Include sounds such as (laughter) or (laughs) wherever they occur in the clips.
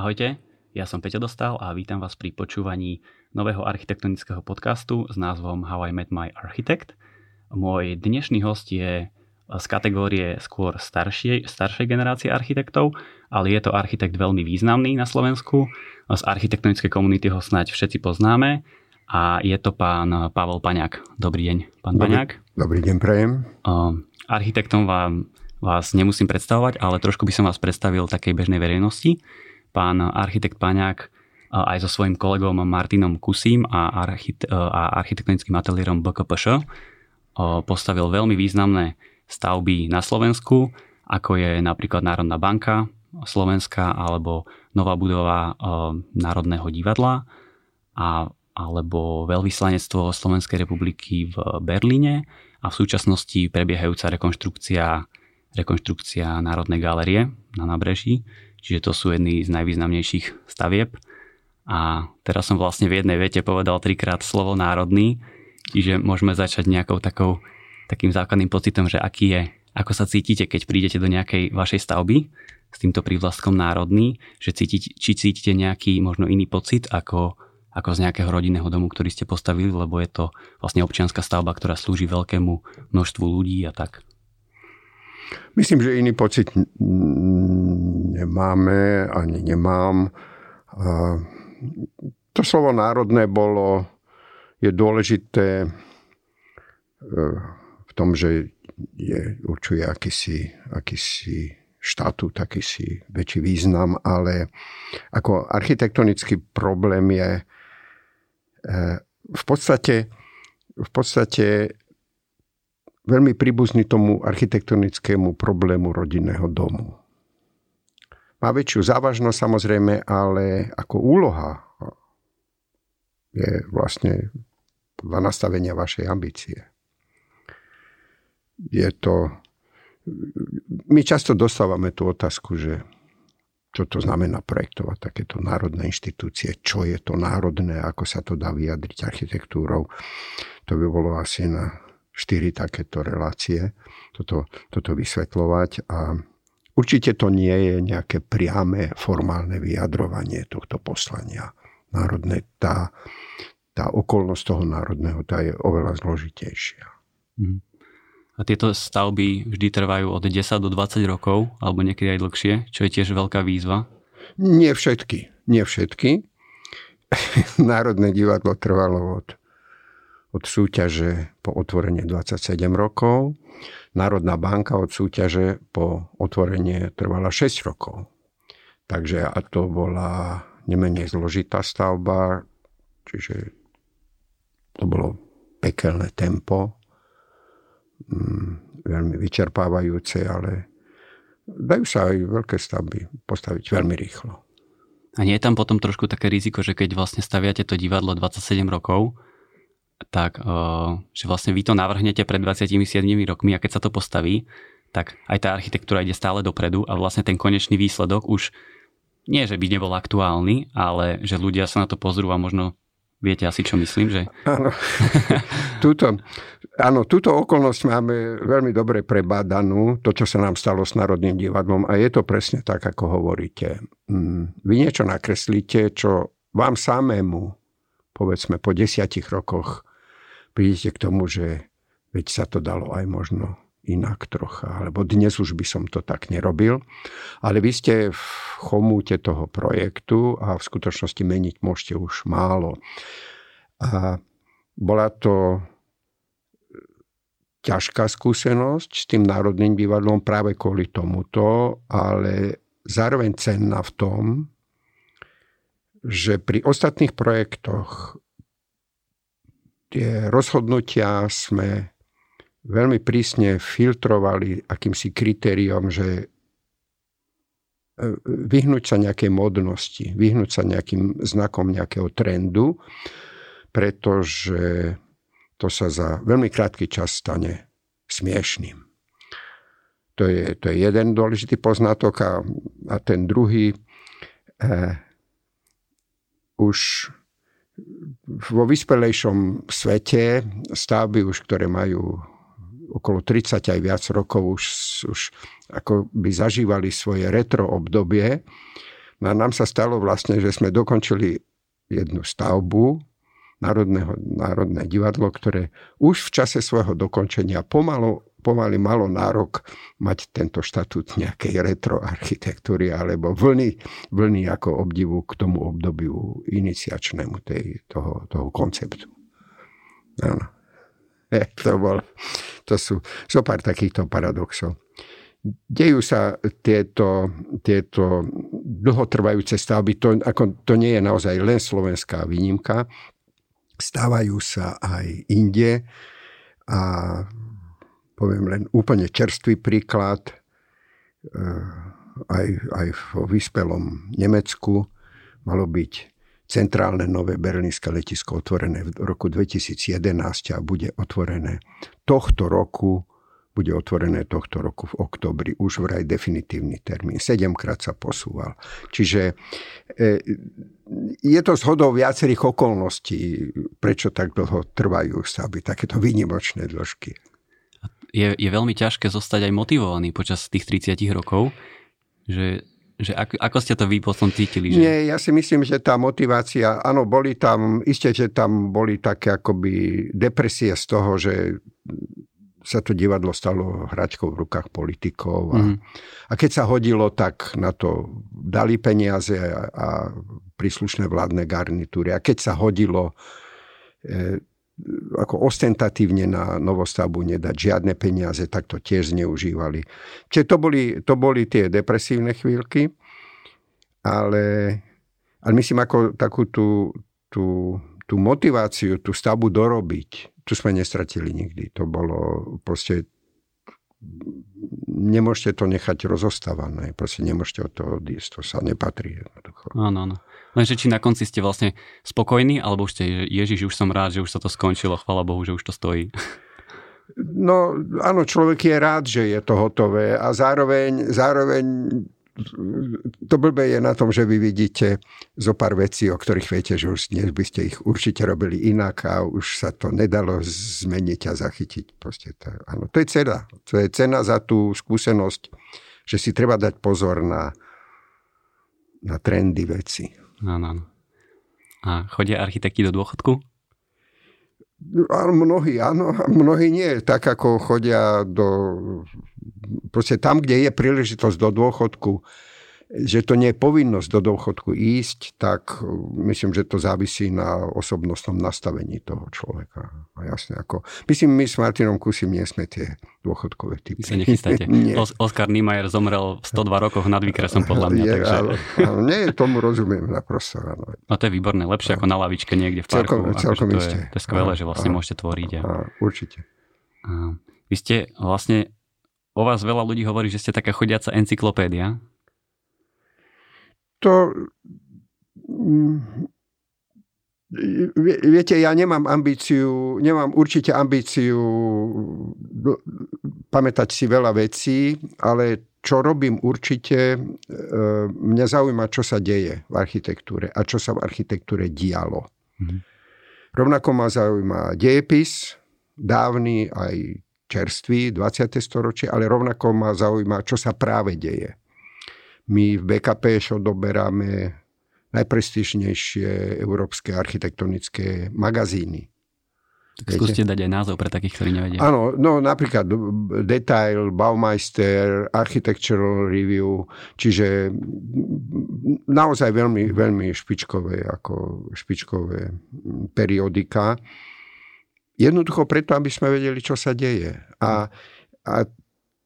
Ahojte, ja som Peťo Dostal a vítam vás pri počúvaní nového architektonického podcastu s názvom How I Met My Architect. Môj dnešný host je z kategórie skôr staršej, staršej generácie architektov, ale je to architekt veľmi významný na Slovensku. Z architektonickej komunity ho snáď všetci poznáme a je to pán Pavel Paňák. Dobrý deň, pán dobrý, Paňák. Dobrý deň, prejem. Architektom vám, vás nemusím predstavovať, ale trošku by som vás predstavil takej bežnej verejnosti pán architekt Paňák aj so svojím kolegom Martinom Kusím a, archite- a architektonickým ateliérom BKPŠ postavil veľmi významné stavby na Slovensku, ako je napríklad Národná banka Slovenska alebo nová budova Národného divadla a, alebo veľvyslanectvo Slovenskej republiky v Berlíne a v súčasnosti prebiehajúca rekonštrukcia, rekonštrukcia Národnej galerie na nábreží Čiže to sú jedny z najvýznamnejších stavieb. A teraz som vlastne v jednej vete povedal trikrát slovo národný, čiže môžeme začať nejakou takou, takým základným pocitom, že aký je, ako sa cítite, keď prídete do nejakej vašej stavby s týmto prívlastkom národný, že cítite, či cítite nejaký možno iný pocit ako, ako z nejakého rodinného domu, ktorý ste postavili, lebo je to vlastne občianská stavba, ktorá slúži veľkému množstvu ľudí a tak. Myslím, že iný pocit nemáme, ani nemám. To slovo národné bolo, je dôležité e, v tom, že je, určuje akýsi, akýsi štatút, akýsi väčší význam, ale ako architektonický problém je e, v podstate, v podstate veľmi príbuzný tomu architektonickému problému rodinného domu. Má väčšiu závažnosť samozrejme, ale ako úloha je vlastne podľa nastavenia vašej ambície. Je to... My často dostávame tú otázku, že čo to znamená projektovať takéto národné inštitúcie, čo je to národné, ako sa to dá vyjadriť architektúrou. To by bolo asi na štyri takéto relácie, toto, toto vysvetľovať a určite to nie je nejaké priame formálne vyjadrovanie tohto poslania. Národné, tá, tá okolnosť toho národného, tá je oveľa zložitejšia. Mhm. A tieto stavby vždy trvajú od 10 do 20 rokov, alebo niekedy aj dlhšie, čo je tiež veľká výzva? Nie všetky. Nie všetky. (laughs) Národné divadlo trvalo od od súťaže po otvorenie 27 rokov. Národná banka od súťaže po otvorenie trvala 6 rokov. Takže a to bola nemenej zložitá stavba, čiže to bolo pekelné tempo, mm, veľmi vyčerpávajúce, ale dajú sa aj veľké stavby postaviť veľmi rýchlo. A nie je tam potom trošku také riziko, že keď vlastne staviate to divadlo 27 rokov, tak že vlastne vy to navrhnete pred 27 rokmi a keď sa to postaví, tak aj tá architektúra ide stále dopredu a vlastne ten konečný výsledok už nie, že by nebol aktuálny, ale že ľudia sa na to pozrú a možno viete asi, čo myslím, že... Áno, (laughs) túto, áno, túto okolnosť máme veľmi dobre prebádanú, to, čo sa nám stalo s Národným divadlom a je to presne tak, ako hovoríte. Mm, vy niečo nakreslíte, čo vám samému, povedzme po desiatich rokoch prídete k tomu, že veď sa to dalo aj možno inak trocha, alebo dnes už by som to tak nerobil. Ale vy ste v chomúte toho projektu a v skutočnosti meniť môžete už málo. A bola to ťažká skúsenosť s tým Národným divadlom práve kvôli tomuto, ale zároveň cenná v tom, že pri ostatných projektoch tie rozhodnutia sme veľmi prísne filtrovali akýmsi kritériom, že e, vyhnúť sa nejakej modnosti, vyhnúť sa nejakým znakom nejakého trendu, pretože to sa za veľmi krátky čas stane smiešným. To je, to je jeden dôležitý poznatok a, a ten druhý eh, už vo vyspelejšom svete stavby už, ktoré majú okolo 30 aj viac rokov, už, už ako by zažívali svoje retro obdobie, No a nám sa stalo vlastne, že sme dokončili jednu stavbu, Národného, Národné divadlo, ktoré už v čase svojho dokončenia pomalu, pomaly malo nárok mať tento štatút nejakej retroarchitektúry alebo vlny, vlny ako obdivu k tomu obdobiu iniciačnému tej, toho, toho konceptu. Áno. (laughs) E, to, bol, to sú zo pár takýchto paradoxov. Dejú sa tieto, tieto dlhotrvajúce stavby, to, ako, to nie je naozaj len slovenská výnimka, stávajú sa aj inde a poviem len úplne čerstvý príklad, e, aj, aj v vyspelom Nemecku malo byť centrálne nové berlínske letisko otvorené v roku 2011 a bude otvorené tohto roku bude otvorené tohto roku v oktobri, už vraj definitívny termín. Sedemkrát sa posúval. Čiže e, je to zhodou viacerých okolností, prečo tak dlho trvajú stavby, takéto výnimočné dĺžky. Je, je veľmi ťažké zostať aj motivovaný počas tých 30 rokov, že že ako, ako ste to vy potom cítili? Že... Nie, ja si myslím, že tá motivácia, áno, boli tam, isté, že tam boli také akoby depresie z toho, že sa to divadlo stalo hračkou v rukách politikov. A, mm. a keď sa hodilo, tak na to dali peniaze a, a príslušné vládne garnitúry. A keď sa hodilo e, ako ostentatívne na novostavbu nedať žiadne peniaze, tak to tiež zneužívali. Čiže to boli, to boli tie depresívne chvíľky, ale, ale myslím ako takú tú, tú, tú motiváciu, tú stavbu dorobiť, tu sme nestratili nikdy. To bolo proste nemôžete to nechať rozostávané, proste nemôžete od toho odísť, to sa nepatrí jednoducho. Áno, áno. Lenže či na konci ste vlastne spokojní, alebo ste, Ježiš, už som rád, že už sa to skončilo, chvala Bohu, že už to stojí. No áno, človek je rád, že je to hotové a zároveň, zároveň to blbé je na tom, že vy vidíte zo pár vecí, o ktorých viete, že už dnes by ste ich určite robili inak a už sa to nedalo zmeniť a zachytiť. Proste to, áno, to je cena. To je cena za tú skúsenosť, že si treba dať pozor na, na trendy veci. Áno, áno. A chodia architekti do dôchodku? Áno, mnohí áno, mnohí nie. Tak ako chodia do... Proste tam, kde je príležitosť do dôchodku, že to nie je povinnosť do dôchodku ísť, tak uh, myslím, že to závisí na osobnostnom nastavení toho človeka. A jasne, ako... Myslím, my s Martinom Kusim nie sme tie dôchodkové typy. Vy sa nechystáte. (laughs) nie. Oskar Niemeyer zomrel v 102 rokoch nad výkresom podľa mňa. Je, takže... ale, ale nie, tomu rozumiem naprosto. Áno. No to je výborné, lepšie ako na lavičke niekde v parku. Celkom, celkom to, je, to je skvelé, že vlastne a, môžete tvoriť. A, a, určite. A, vy ste vlastne, o vás veľa ľudí hovorí, že ste taká chodiaca encyklopédia to... Mm, viete, ja nemám ambíciu, nemám určite ambíciu pamätať si veľa vecí, ale čo robím určite, e, mňa zaujíma, čo sa deje v architektúre a čo sa v architektúre dialo. Mm-hmm. Rovnako ma zaujíma dejepis, dávny aj čerstvý, 20. storočie, ale rovnako ma zaujíma, čo sa práve deje. My v BKP odoberáme najprestížnejšie európske architektonické magazíny. Tak skúste dať aj názov pre takých, ktorí nevedia. Áno, no napríklad Detail, Baumeister, Architectural Review, čiže naozaj veľmi, veľmi špičkové, ako špičkové periodika. Jednoducho preto, aby sme vedeli, čo sa deje. A, a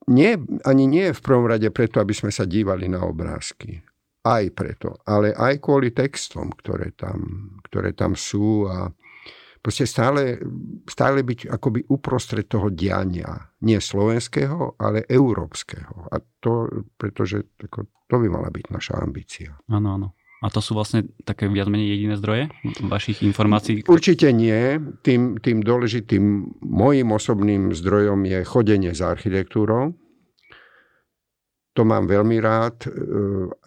nie, ani nie v prvom rade preto, aby sme sa dívali na obrázky. Aj preto, ale aj kvôli textom, ktoré tam, ktoré tam sú a proste stále, stále byť akoby uprostred toho diania. Nie slovenského, ale európskeho. A to, pretože to by mala byť naša ambícia. Áno, áno. A to sú vlastne také viac menej jediné zdroje vašich informácií? Určite nie. Tým, tým dôležitým môjim osobným zdrojom je chodenie za architektúrou. To mám veľmi rád e,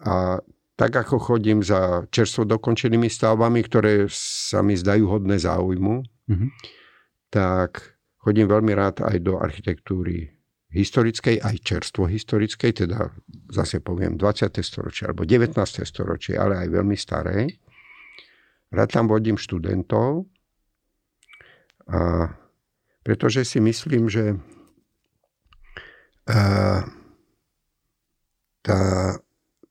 a tak ako chodím za čerstvo dokončenými stavbami, ktoré sa mi zdajú hodné záujmu, mm-hmm. tak chodím veľmi rád aj do architektúry historickej, aj čerstvo historickej, teda zase poviem 20. storočie alebo 19. storočie, ale aj veľmi starej. Rád tam vodím študentov, a pretože si myslím, že tá,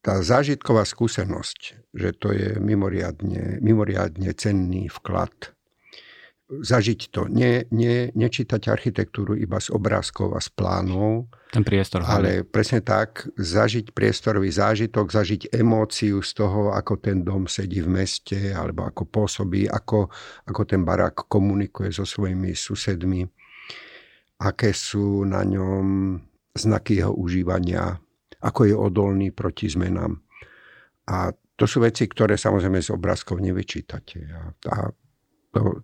tá zážitková skúsenosť, že to je mimoriadne, mimoriadne cenný vklad zažiť to. Nie, nie, nečítať architektúru iba z obrázkov a z plánov. Ten priestor. Ale presne tak, zažiť priestorový zážitok, zažiť emóciu z toho, ako ten dom sedí v meste, alebo ako pôsobí, ako, ako ten barák komunikuje so svojimi susedmi, aké sú na ňom znaky jeho užívania, ako je odolný proti zmenám. A to sú veci, ktoré samozrejme z obrázkov nevyčítate. A, a to,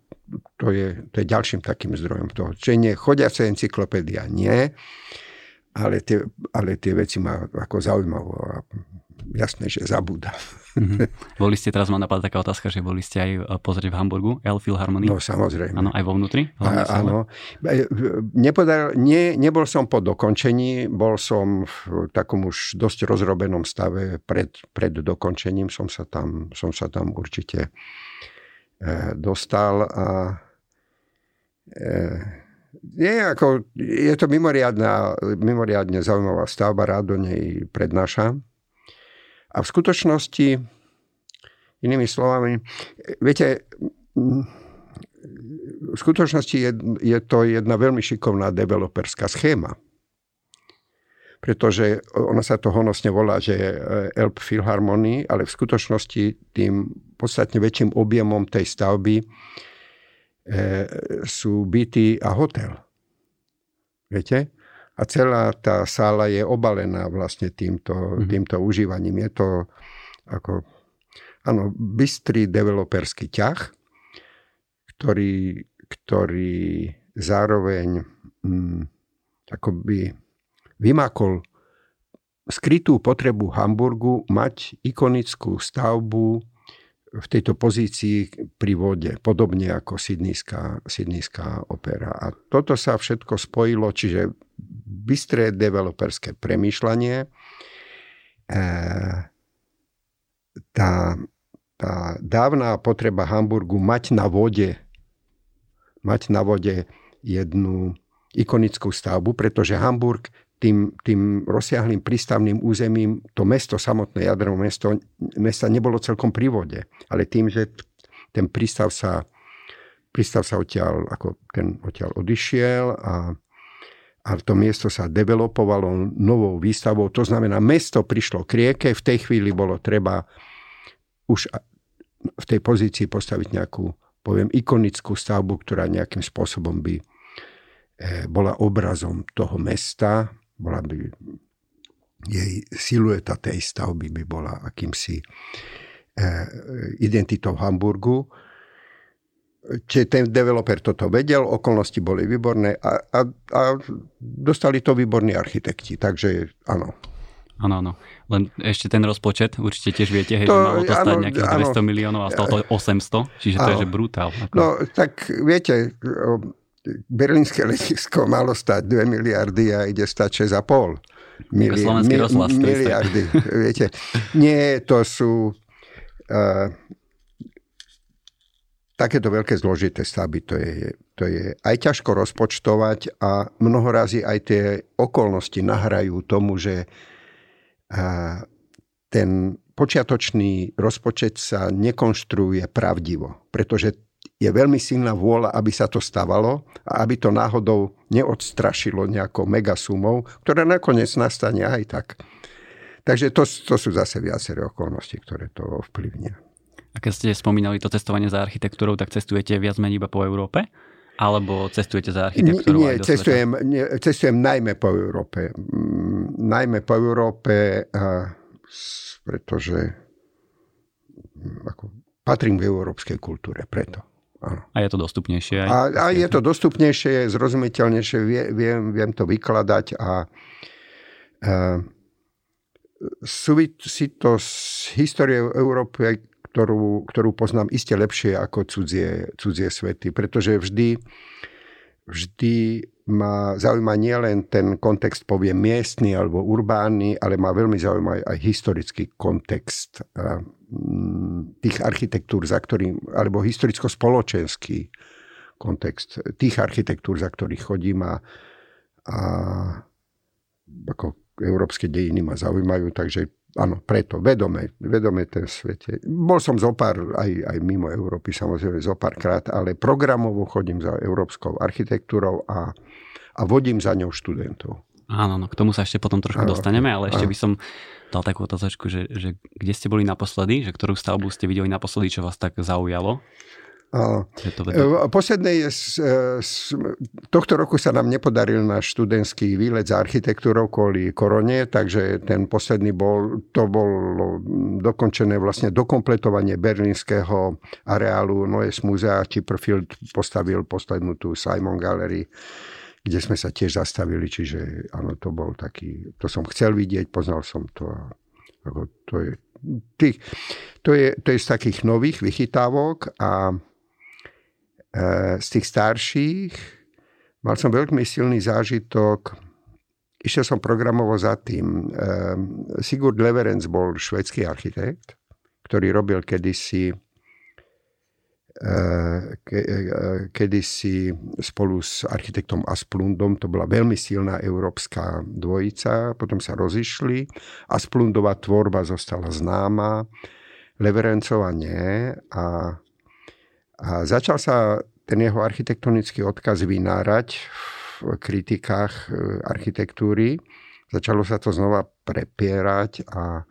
to, je, to je ďalším takým zdrojom toho. Čiže nie, chodiaca encyklopédia nie, ale tie, ale tie veci ma ako zaujímavé a jasné, že zabúda. Mm-hmm. Boli ste, teraz ma napadá taká otázka, že boli ste aj e, pozrieť v Hamburgu, El Philharmonie? No samozrejme. Áno, aj vo vnútri? A, áno. E, nepodal, nie, nebol som po dokončení, bol som v takom už dosť rozrobenom stave pred, pred dokončením, som sa tam, som sa tam určite dostal a e, je, ako, je to mimoriadná, mimoriadne zaujímavá stavba, rád do nej prednášam. A v skutočnosti, inými slovami, viete, v skutočnosti je, je to jedna veľmi šikovná developerská schéma pretože ona sa to honosne volá, že je Elb Philharmonie, ale v skutočnosti tým podstatne väčším objemom tej stavby e, sú byty a hotel. Viete? A celá tá sála je obalená vlastne týmto, mm-hmm. týmto užívaním. Je to ako, áno, bystrý developerský ťah, ktorý, ktorý zároveň mm, akoby vymakol skrytú potrebu Hamburgu mať ikonickú stavbu v tejto pozícii pri vode, podobne ako Sydneyská, Sydneyská opera. A toto sa všetko spojilo, čiže bystré developerské premýšľanie, e, tá, tá dávna potreba Hamburgu mať na vode mať na vode jednu ikonickú stavbu, pretože Hamburg tým, tým rozsiahlým prístavným územím to mesto, samotné jadrovo mesto, mesta nebolo celkom pri vode. Ale tým, že ten prístav sa, prístav sa odtiaľ, ako ten odtiaľ odišiel a, a to miesto sa developovalo novou výstavou. To znamená, mesto prišlo k rieke, v tej chvíli bolo treba už v tej pozícii postaviť nejakú, poviem, ikonickú stavbu, ktorá nejakým spôsobom by eh, bola obrazom toho mesta, bola by jej silueta tej stavby by bola akýmsi e, identitou Hamburgu. Čiže ten developer toto vedel, okolnosti boli výborné a, a, a dostali to výborní architekti, takže áno. Áno, áno. Len ešte ten rozpočet, určite tiež viete, hej, to, že malo to stať áno, nejakých 200 áno. miliónov a stalo to 800, čiže áno. to je že brutál. Ako... No, tak viete, berlínske letisko malo stať 2 miliardy a ide stať 6,5 mili- mi- rozhlas, miliardy. Viete, nie, to sú uh, takéto veľké zložité stavby. To je, to je aj ťažko rozpočtovať a mnohorazí aj tie okolnosti nahrajú tomu, že uh, ten počiatočný rozpočet sa nekonštruuje pravdivo, pretože je veľmi silná vôľa, aby sa to stavalo a aby to náhodou neodstrašilo nejakou megasumou, ktorá nakoniec nastane aj tak. Takže to, to sú zase viaceré okolnosti, ktoré to ovplyvnia. A keď ste spomínali to cestovanie za architektúrou, tak cestujete viac menej iba po Európe? Alebo cestujete za architektúrou Nie, do cestujem, nie, cestujem najmä po Európe. Mm, najmä po Európe, a, pretože mm, ako, patrím k európskej kultúre, preto. A je to dostupnejšie? Aj? A, a je to dostupnejšie, zrozumiteľnejšie, viem, viem to vykladať a uh, súvisí to s históriou Európy, ktorú, ktorú poznám iste lepšie ako cudzie, cudzie svety, pretože vždy vždy ma zaujíma nielen ten kontext, poviem, miestny alebo urbánny, ale ma veľmi zaujíma aj historický kontext tých architektúr, za ktorým, alebo historicko-spoločenský kontext tých architektúr, za ktorých chodím a, a ako európske dejiny ma zaujímajú, takže áno, preto, vedome, vedome ten svete. Bol som zo pár, aj, aj mimo Európy, samozrejme zo pár krát, ale programovo chodím za európskou architektúrou a, a vodím za ňou študentov. Áno, no, k tomu sa ešte potom trošku áno, dostaneme, ale ešte áno. by som dal takú otázočku, že, že kde ste boli naposledy, že ktorú stavbu ste videli naposledy, čo vás tak zaujalo? Áno. Posledné je, z, e, z, tohto roku sa nám nepodaril náš študentský výlet za architektúrou kvôli korone, takže ten posledný bol, to bolo dokončené vlastne dokompletovanie berlínskeho areálu Noes Musea. Chipperfield postavil poslednú tú Simon Gallery kde sme sa tiež zastavili, čiže áno, to bol taký, to som chcel vidieť, poznal som to. Ako to, je, tých, to, je, to je z takých nových vychytávok a z tých starších mal som veľmi silný zážitok, išiel som programovo za tým. E, Sigurd Leverenz bol švedský architekt, ktorý robil kedysi ke, kedysi spolu s architektom Asplundom, to bola veľmi silná európska dvojica, potom sa rozišli. Asplundová tvorba zostala známa, Leverencova nie. A, a začal sa ten jeho architektonický odkaz vynárať v kritikách e, architektúry. Začalo sa to znova prepierať a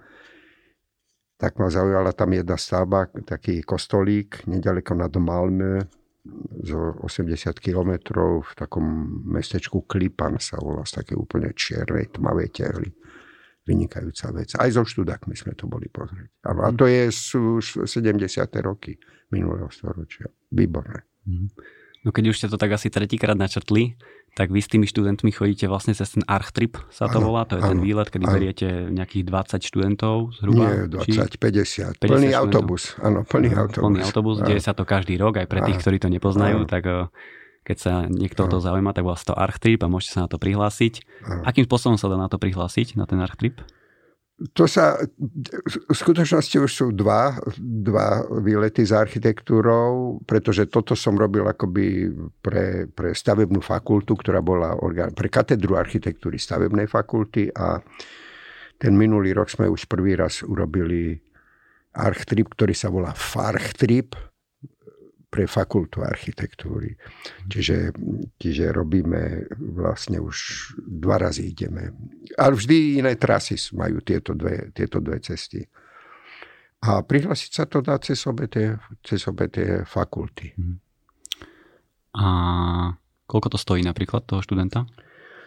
tak ma zaujala tam jedna stavba, taký kostolík nedaleko nad Malmö, zo 80 kilometrov v takom mestečku Klipan sa volá, z také úplne čiernej, tmavej tehly. Vynikajúca vec. Aj so študakmi sme to boli pozrieť. A, a to je, sú 70. roky minulého storočia. Výborné. Mm. No keď už ste to tak asi tretíkrát načrtli, tak vy s tými študentmi chodíte vlastne cez ten Archtrip, sa to ano, volá, to je ano, ten výlet, kedy ano. beriete nejakých 20 študentov zhruba? Nie, 20, 50. 50 plný študentov. autobus, áno, plný autobus. Plný autobus, ano. deje sa to každý rok, aj pre tých, ktorí to nepoznajú, ano. tak eh, keď sa niekto o to zaujíma, tak volá to Archtrip a môžete sa na to prihlásiť. Ano. Akým spôsobom sa dá na to prihlásiť, na ten Archtrip? to sa, v skutočnosti už sú dva, dva výlety za architektúrou, pretože toto som robil akoby pre, pre stavebnú fakultu, ktorá bola orgán, pre katedru architektúry stavebnej fakulty a ten minulý rok sme už prvý raz urobili archtrip, ktorý sa volá Farchtrip, pre fakultu architektúry. Čiže, čiže robíme vlastne už dva razy ideme. Ale vždy iné trasy majú tieto dve, tieto dve cesty. A prihlásiť sa to dá cez obe tie, cez obe tie fakulty. Mhm. A koľko to stojí napríklad toho študenta?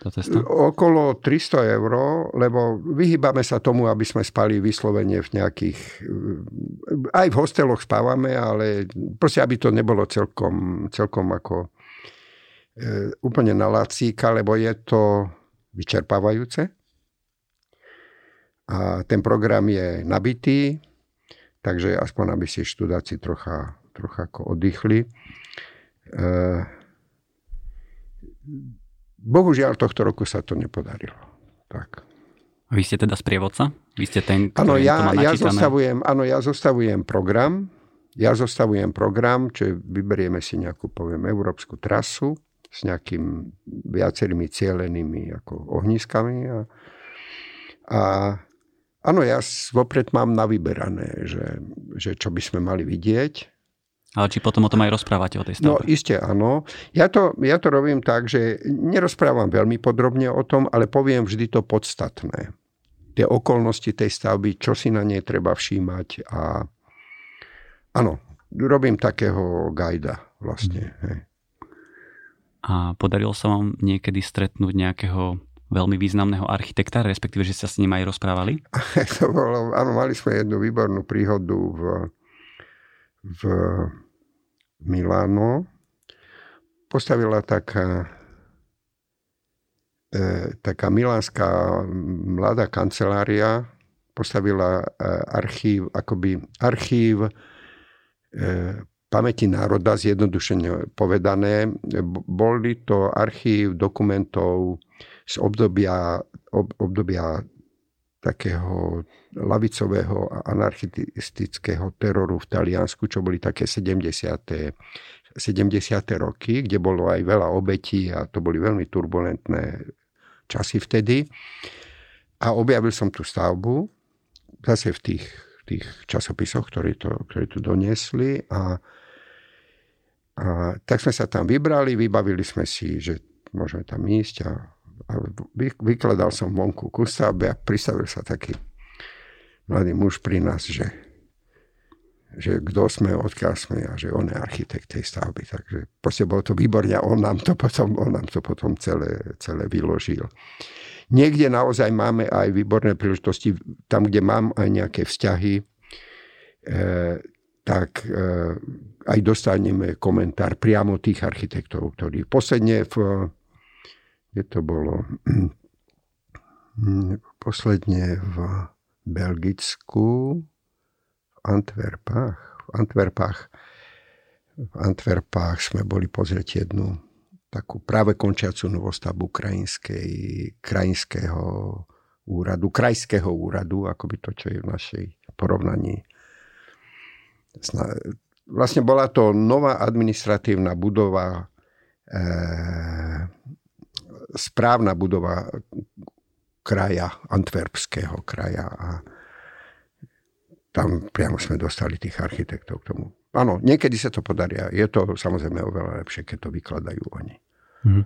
Tá cesta? Okolo 300 eur, lebo vyhýbame sa tomu, aby sme spali vyslovene v nejakých... Aj v hosteloch spávame, ale proste, aby to nebolo celkom, celkom ako e, úplne na lacíka, lebo je to vyčerpávajúce. A ten program je nabitý, takže aspoň aby si študáci trocha, trocha ako oddychli. E, Bohužiaľ, tohto roku sa to nepodarilo. Tak. A vy ste teda sprievodca? Vy ste ten, ktorý ano, ja, to má ja zostavujem, áno, ja zostavujem program. Ja zostavujem program, čo vyberieme si nejakú, poviem, európsku trasu s nejakým viacerými cieľenými ako ohniskami. A, a áno, ja vopred mám navyberané, že, že čo by sme mali vidieť ale či potom o tom aj rozprávate o tej stavbe? No iste áno. Ja to, ja to robím tak, že nerozprávam veľmi podrobne o tom, ale poviem vždy to podstatné. Tie okolnosti tej stavby, čo si na nej treba všímať a áno, robím takého gajda vlastne. Hmm. A podarilo sa vám niekedy stretnúť nejakého veľmi významného architekta, respektíve, že sa s ním aj rozprávali? (laughs) to bolo, áno, mali sme jednu výbornú príhodu v, v Miláno postavila taká, e, taká milánska mladá kancelária, postavila e, archív, akoby archív e, pamäti národa, zjednodušene povedané. Boli to archív dokumentov z obdobia, ob, obdobia takého lavicového a anarchistického teroru v Taliansku, čo boli také 70. 70. roky, kde bolo aj veľa obetí a to boli veľmi turbulentné časy vtedy. A objavil som tú stavbu, zase v tých, tých časopisoch, ktorí to, ktorí to doniesli a, a tak sme sa tam vybrali, vybavili sme si, že môžeme tam ísť a, a vykladal som vonku ku stavbe a pristavil sa taký mladý muž pri nás, že, že kto sme, odkiaľ sme a že on je architekt tej stavby. Takže proste bolo to výborne on nám to potom, on nám to potom celé, celé vyložil. Niekde naozaj máme aj výborné príležitosti, tam, kde mám aj nejaké vzťahy, e, tak e, aj dostaneme komentár priamo tých architektov, ktorí posledne v, kde to bolo, (clears throat) posledne v Belgicku, v Antwerpách. V Antwerpách, v Antwerpách sme boli pozrieť jednu takú práve končiacu novostavbu krajinskej, krajinského úradu, krajského úradu, ako by to, čo je v našej porovnaní. Vlastne bola to nová administratívna budova, e, správna budova kraja, antwerpského kraja a tam priamo sme dostali tých architektov k tomu. Áno, niekedy sa to podaria. Je to samozrejme oveľa lepšie, keď to vykladajú oni. Mm.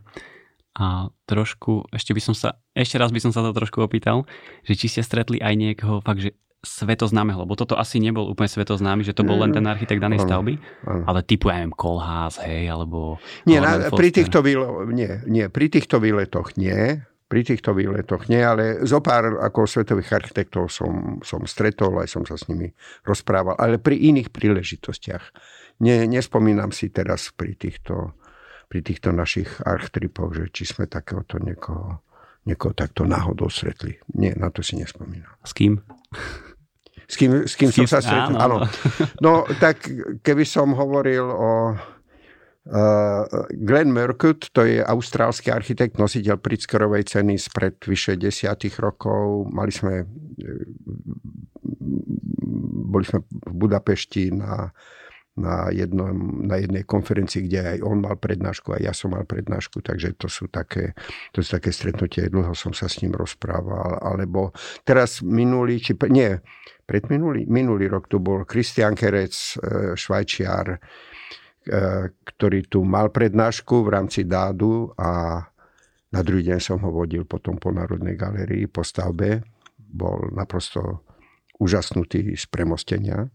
A trošku, ešte by som sa, ešte raz by som sa to trošku opýtal, že či ste stretli aj niekoho fakt, že svetoznámeho, lebo toto asi nebol úplne svetoznámy, že to bol len ten architekt danej stavby, ano. ale typu, ja neviem, Kolhás, hej, alebo... Nie, na, pri, týchto výlo, nie, nie, pri týchto výletoch nie, pri týchto výletoch nie, ale zo pár ako svetových architektov som, som stretol, aj som sa s nimi rozprával, ale pri iných príležitostiach. Ne, nespomínam si teraz pri týchto, pri týchto našich archtripoch, že či sme takéhoto niekoho, niekoho takto náhodou stretli. Nie, na to si nespomínam. S kým? S kým, s kým, s kým som sa stretol? Áno. áno. No tak keby som hovoril o Uh, Glenn Murcutt, to je austrálsky architekt, nositeľ Pritzkerovej ceny spred vyše desiatých rokov. Mali sme, boli sme v Budapešti na, na, jednom, na jednej konferencii, kde aj on mal prednášku, aj ja som mal prednášku, takže to sú také, to sú také stretnutie, dlho som sa s ním rozprával. Alebo teraz minulý, či nie, predminulý, minulý rok tu bol Christian Kerec, e, švajčiar, E, ktorý tu mal prednášku v rámci dádu a na druhý deň som ho vodil potom po Národnej galerii, po stavbe. Bol naprosto úžasnutý z premostenia.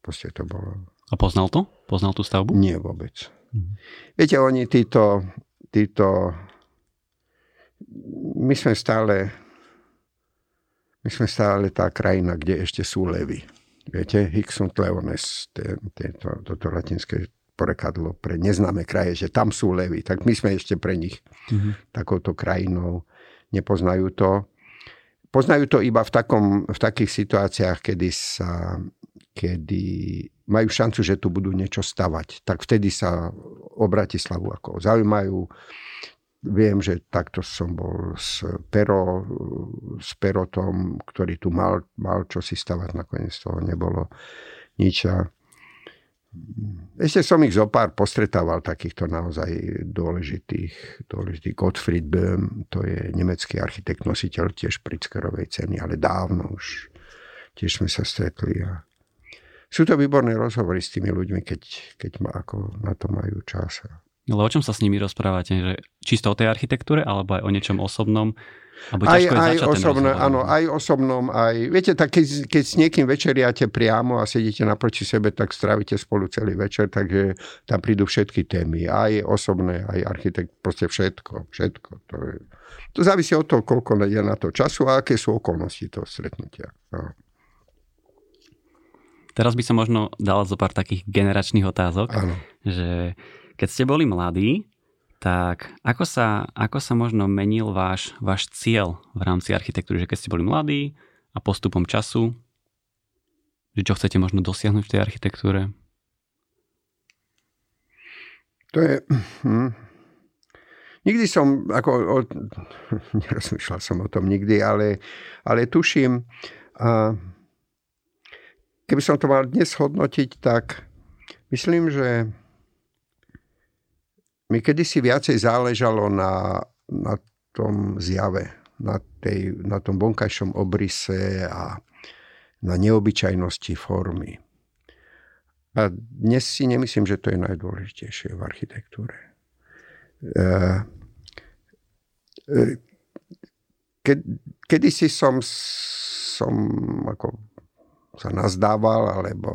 Proste to bolo... A poznal to? Poznal tú stavbu? Nie vôbec. Mhm. Viete, oni títo, títo... My sme stále my sme stále tá krajina, kde ešte sú levy. Viete, hic sunt leones, to, toto latinské porekadlo pre neznáme kraje, že tam sú levy. Tak my sme ešte pre nich mm-hmm. takouto krajinou. Nepoznajú to. Poznajú to iba v, takom, v takých situáciách, kedy sa kedy majú šancu, že tu budú niečo stavať. Tak vtedy sa o Bratislavu ako zaujímajú. Viem, že takto som bol s, Pero, s Perotom, ktorý tu mal, mal čo si stavať, nakoniec toho nebolo nič. Ešte som ich zopár postretával, takýchto naozaj dôležitých, dôležitých. Gottfried Böhm, to je nemecký architekt, nositeľ tiež Pritzkerovej ceny, ale dávno už tiež sme sa stretli. A sú to výborné rozhovory s tými ľuďmi, keď, keď ma ako na to majú čas. Ale o čom sa s nimi rozprávate? Že čisto o tej architektúre alebo aj o niečom osobnom? aj, aj osobné, áno, aj osobnom, aj... Viete, tak keď, keď s niekým večeriate priamo a sedíte naproti sebe, tak strávite spolu celý večer, takže tam prídu všetky témy. Aj osobné, aj architekt, proste všetko. Všetko. To, je, to závisí od toho, koľko je na to času a aké sú okolnosti toho stretnutia. No. Teraz by som možno dal zo pár takých generačných otázok, áno. že keď ste boli mladí, tak ako sa, ako sa možno menil váš, váš cieľ v rámci architektúry, že keď ste boli mladí a postupom času, že čo chcete možno dosiahnuť v tej architektúre? To je... Hm. Nikdy som, ako, o, (laughs) nerozmýšľal som o tom nikdy, ale, ale tuším, a keby som to mal dnes hodnotiť, tak myslím, že mi kedysi viacej záležalo na, na tom zjave, na, tej, na tom vonkajšom obrise a na neobyčajnosti formy. A dnes si nemyslím, že to je najdôležitejšie v architektúre. E, e, ke, kedy si som, som ako sa nazdával, alebo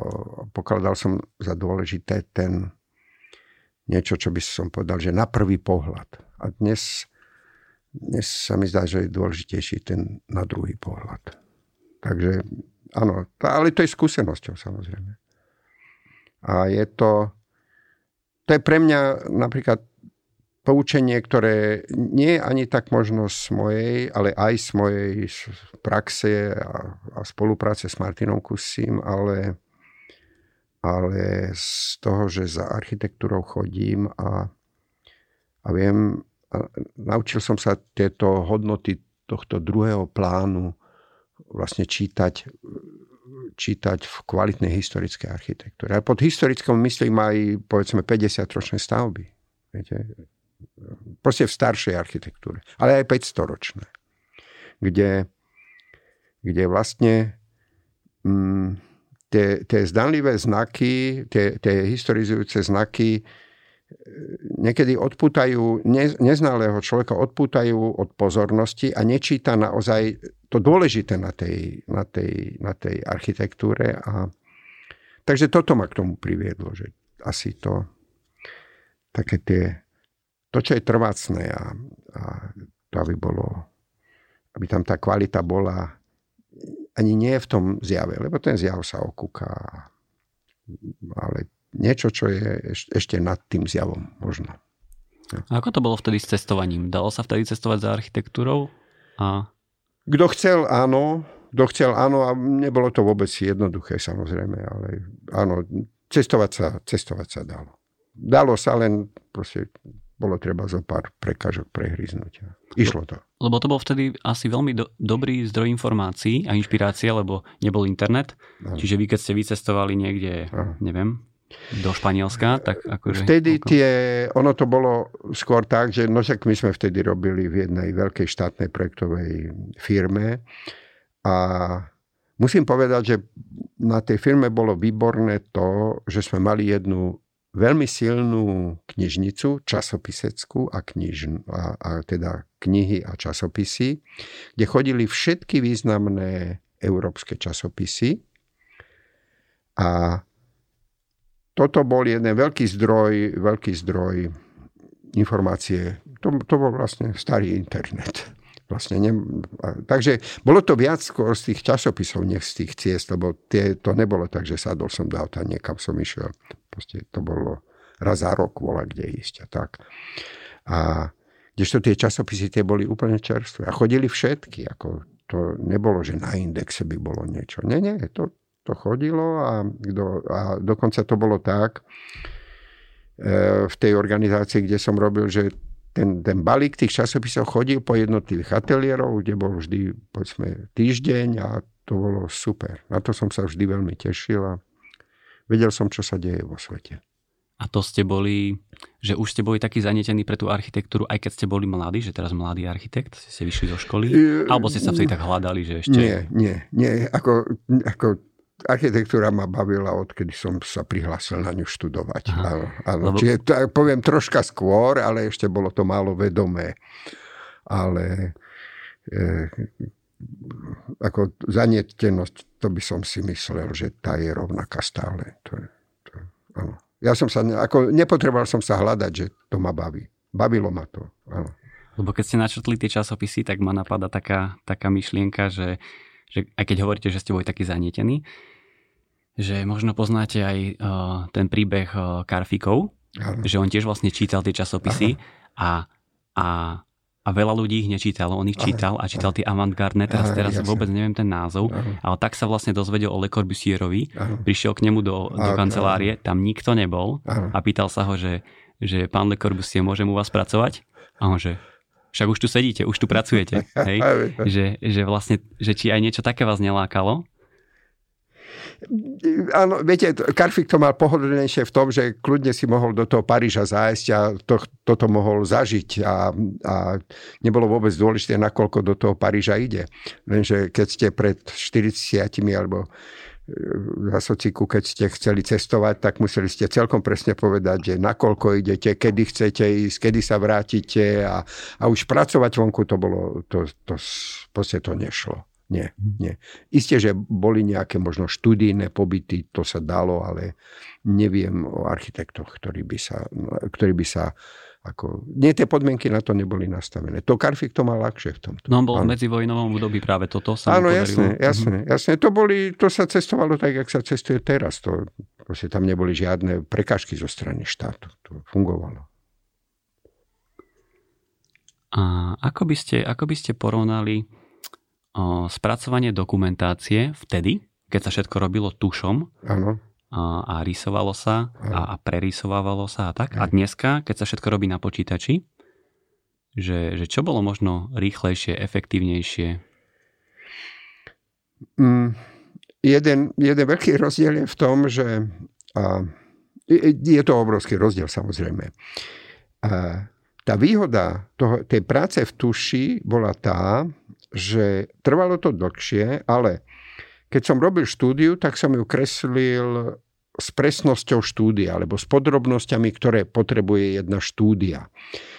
pokladal som za dôležité ten niečo, čo by som povedal, že na prvý pohľad. A dnes, dnes sa mi zdá, že je dôležitejší ten na druhý pohľad. Takže áno, ale to je skúsenosťou samozrejme. A je to, to je pre mňa napríklad poučenie, ktoré nie je ani tak možno z mojej, ale aj z mojej praxe a, a spolupráce s Martinom Kusím, ale ale z toho, že za architektúrou chodím a, a viem, a naučil som sa tieto hodnoty tohto druhého plánu vlastne čítať, čítať v kvalitnej historickej architektúre. A pod historickom myslím aj povedzme 50-ročné stavby. Viete? Proste v staršej architektúre. Ale aj 500-ročné. Kde, kde vlastne mm, tie, tie zdanlivé znaky, tie, tie historizujúce znaky e, niekedy odpútajú, ne, neznalého človeka odpútajú od pozornosti a nečíta naozaj to dôležité na tej, na tej, na tej architektúre. A, takže toto ma k tomu priviedlo, že asi to také tie, to, čo je trvácne a, a to, aby bolo, aby tam tá kvalita bola ani nie v tom zjave, lebo ten zjav sa okúka. Ale niečo, čo je ešte nad tým zjavom možno. A ako to bolo vtedy s cestovaním? Dalo sa vtedy cestovať za architektúrou? A... Kto chcel, áno. Kto chcel, áno. A nebolo to vôbec jednoduché, samozrejme. Ale áno, cestovať sa, cestovať sa dalo. Dalo sa, len proste bolo treba zo pár prekážok prehryznúť. Išlo to. Lebo to bol vtedy asi veľmi do, dobrý zdroj informácií a inšpirácie, lebo nebol internet. Aha. Čiže vy, keď ste vycestovali niekde, Aha. neviem, do Španielska, tak akože... Vtedy tie, ono to bolo skôr tak, že no však my sme vtedy robili v jednej veľkej štátnej projektovej firme a musím povedať, že na tej firme bolo výborné to, že sme mali jednu veľmi silnú knižnicu, časopiseckú a, kniž, a, a teda knihy a časopisy, kde chodili všetky významné európske časopisy. A toto bol jeden veľký zdroj, veľký zdroj informácie. To, to bol vlastne starý internet. Vlastne ne, takže bolo to viac skôr z tých časopisov, nech z tých ciest, lebo tie, to nebolo tak, že sadol som do auta, niekam som išiel. Proste to bolo raz za rok vola kde ísť a tak. A kdežto tie časopisy tie boli úplne čerstvé. A chodili všetky. Ako to nebolo, že na indexe by bolo niečo. Nie, nie, to, to chodilo a, do, a dokonca to bolo tak e, v tej organizácii, kde som robil, že ten, ten balík tých časopisov chodil po jednotlivých ateliérov, kde bol vždy, povedzme, týždeň a to bolo super. Na to som sa vždy veľmi tešil a vedel som, čo sa deje vo svete. A to ste boli, že už ste boli takí zanetení pre tú architektúru, aj keď ste boli mladí, že teraz mladý architekt, ste vyšli zo školy? Alebo ste sa vtedy tak hľadali, že ešte... Nie, nie, nie. Ako, ako architektúra ma bavila, odkedy som sa prihlásil na ňu študovať. Áno, áno. Lebo... Čiže to, poviem troška skôr, ale ešte bolo to málo vedomé. Ale e, ako zanietenosť, to by som si myslel, že tá je rovnaká stále. To, to, áno. Ja som sa, ako nepotreboval som sa hľadať, že to ma baví. Bavilo ma to, áno. Lebo keď ste načrtli tie časopisy, tak ma napadá taká, taká myšlienka, že, že aj keď hovoríte, že ste boli takí zanietení, že možno poznáte aj uh, ten príbeh uh, Karfikov, ano. že on tiež vlastne čítal tie časopisy a, a, a veľa ľudí ich nečítalo, on ich čítal a čítal tie avantgardné, teraz, Aha, teraz vôbec neviem ten názov, Aha. ale tak sa vlastne dozvedel o Le Corbusierovi, prišiel k nemu do, do kancelárie, tam nikto nebol Aha. a pýtal sa ho, že že pán Le Corbusier, môžem u vás pracovať? A on že, však už tu sedíte, už tu pracujete. (laughs) Hej? že, že vlastne, že či aj niečo také vás nelákalo? Áno, viete, Karfik to mal pohodlnejšie v tom, že kľudne si mohol do toho Paríža zájsť a to, toto mohol zažiť a, a nebolo vôbec dôležité, nakoľko do toho Paríža ide. Lenže keď ste pred 40 alebo za sociku, keď ste chceli cestovať, tak museli ste celkom presne povedať, že nakoľko idete, kedy chcete ísť, kedy sa vrátite a, a už pracovať vonku to bolo, to, to, proste to nešlo. Nie, mhm. nie. Isté, že boli nejaké možno študijné pobyty, to sa dalo, ale neviem o architektoch, ktorí by sa, ktorí by sa ako, nie, tie podmienky na to neboli nastavené. To Karfik to mal ľahšie v tomto. No on bol v medzivojnovom období práve toto sa Áno, jasné, jasné, jasné. To, boli, to sa cestovalo tak, jak sa cestuje teraz. To, proste tam neboli žiadne prekažky zo strany štátu. To fungovalo. A ako by ste, ako by ste porovnali spracovanie dokumentácie vtedy, keď sa všetko robilo tušom, Áno a rysovalo sa a, a prerysovávalo sa a tak. A dneska, keď sa všetko robí na počítači, že, že čo bolo možno rýchlejšie, efektívnejšie? Mm, jeden, jeden veľký rozdiel je v tom, že a, je to obrovský rozdiel samozrejme. A, tá výhoda toho, tej práce v tuši bola tá, že trvalo to dlhšie, ale keď som robil štúdiu, tak som ju kreslil s presnosťou štúdia alebo s podrobnosťami, ktoré potrebuje jedna štúdia.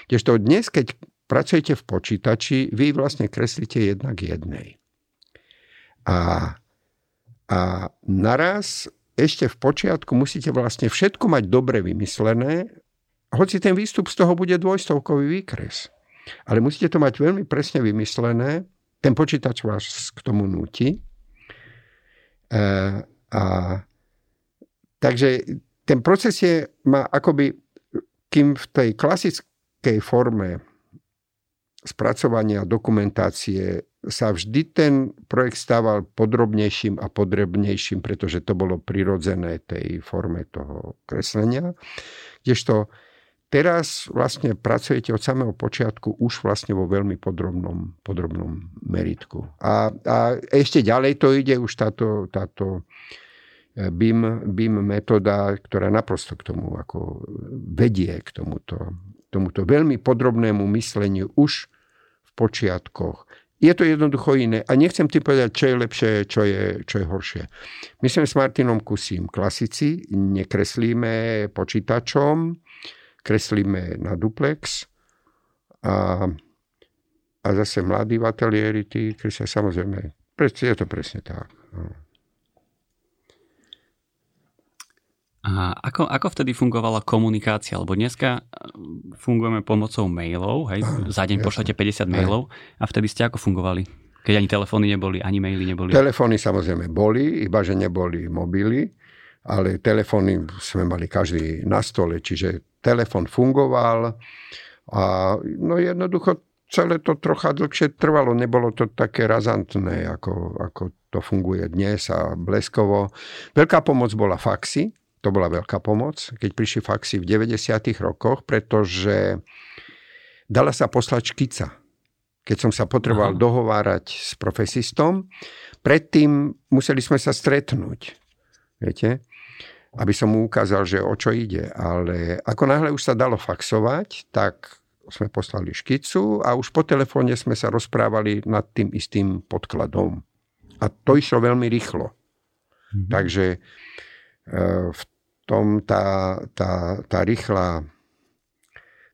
Kdežto dnes, keď pracujete v počítači, vy vlastne kreslíte jednak jednej. A, a naraz ešte v počiatku musíte vlastne všetko mať dobre vymyslené, hoci ten výstup z toho bude dvojstovkový výkres. Ale musíte to mať veľmi presne vymyslené, ten počítač vás k tomu núti. E, a Takže ten proces je, má akoby, kým v tej klasickej forme spracovania dokumentácie sa vždy ten projekt stával podrobnejším a podrobnejším, pretože to bolo prirodzené tej forme toho kreslenia. Kdežto teraz vlastne pracujete od samého počiatku už vlastne vo veľmi podrobnom, podrobnom meritku. A, a ešte ďalej to ide už táto, táto BIM, BIM metóda, ktorá naprosto k tomu ako vedie k tomuto, tomuto veľmi podrobnému mysleniu už v počiatkoch. Je to jednoducho iné. A nechcem ti povedať, čo je lepšie, čo je, čo je horšie. My sme s Martinom Kusím klasici, nekreslíme počítačom, kreslíme na duplex a, a zase mladí v ateliéri, tí kreslia samozrejme. Je to presne tak. No. A ako, ako vtedy fungovala komunikácia? Lebo dneska e, fungujeme pomocou mailov, hej, za deň pošlete 50 mailov a vtedy ste ako fungovali? Keď ani telefóny neboli, ani maily neboli? Telefóny samozrejme boli, iba že neboli mobily, ale telefóny sme mali každý na stole, čiže telefón fungoval a no jednoducho celé to trocha dlhšie trvalo, nebolo to také razantné, ako, ako to funguje dnes a bleskovo. Veľká pomoc bola faxy, to bola veľká pomoc, keď prišli faxy v 90. rokoch, pretože dala sa poslať škica. Keď som sa potreboval Aha. dohovárať s profesistom, predtým museli sme sa stretnúť. Viete? Aby som mu ukázal, že o čo ide. Ale ako náhle už sa dalo faxovať, tak sme poslali škicu a už po telefóne sme sa rozprávali nad tým istým podkladom. A to išlo veľmi rýchlo. Mhm. Takže e, v tom tá, tá, tá rýchla,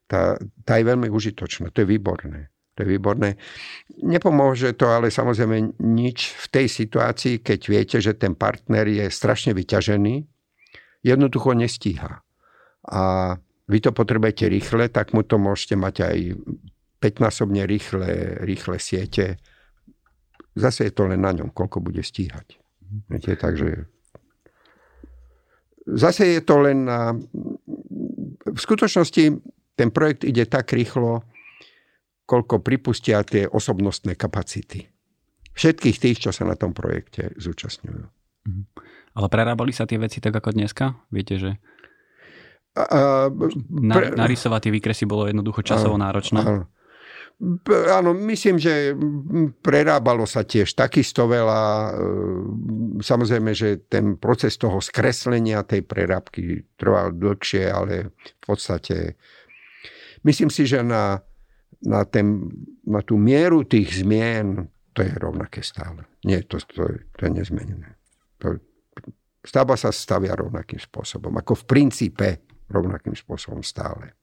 tá, tá je veľmi užitočná. To je výborné. To je výborné. Nepomôže to ale samozrejme nič v tej situácii, keď viete, že ten partner je strašne vyťažený, jednoducho nestíha. A vy to potrebujete rýchle, tak mu to môžete mať aj 5-násobne rýchle, rýchle siete. Zase je to len na ňom, koľko bude stíhať. Viete, takže zase je to len na... V skutočnosti ten projekt ide tak rýchlo, koľko pripustia tie osobnostné kapacity. Všetkých tých, čo sa na tom projekte zúčastňujú. Mhm. Ale prerábali sa tie veci tak ako dneska? Viete, že... A, pre... Narysovať tie výkresy bolo jednoducho časovo náročné. Áno. Áno, myslím, že prerábalo sa tiež takisto veľa. E, samozrejme, že ten proces toho skreslenia tej prerábky trval dlhšie, ale v podstate myslím si, že na, na, ten, na tú mieru tých zmien to je rovnaké stále. Nie, to, to, je, to je nezmenené. To, stavba sa stavia rovnakým spôsobom. Ako v princípe rovnakým spôsobom stále.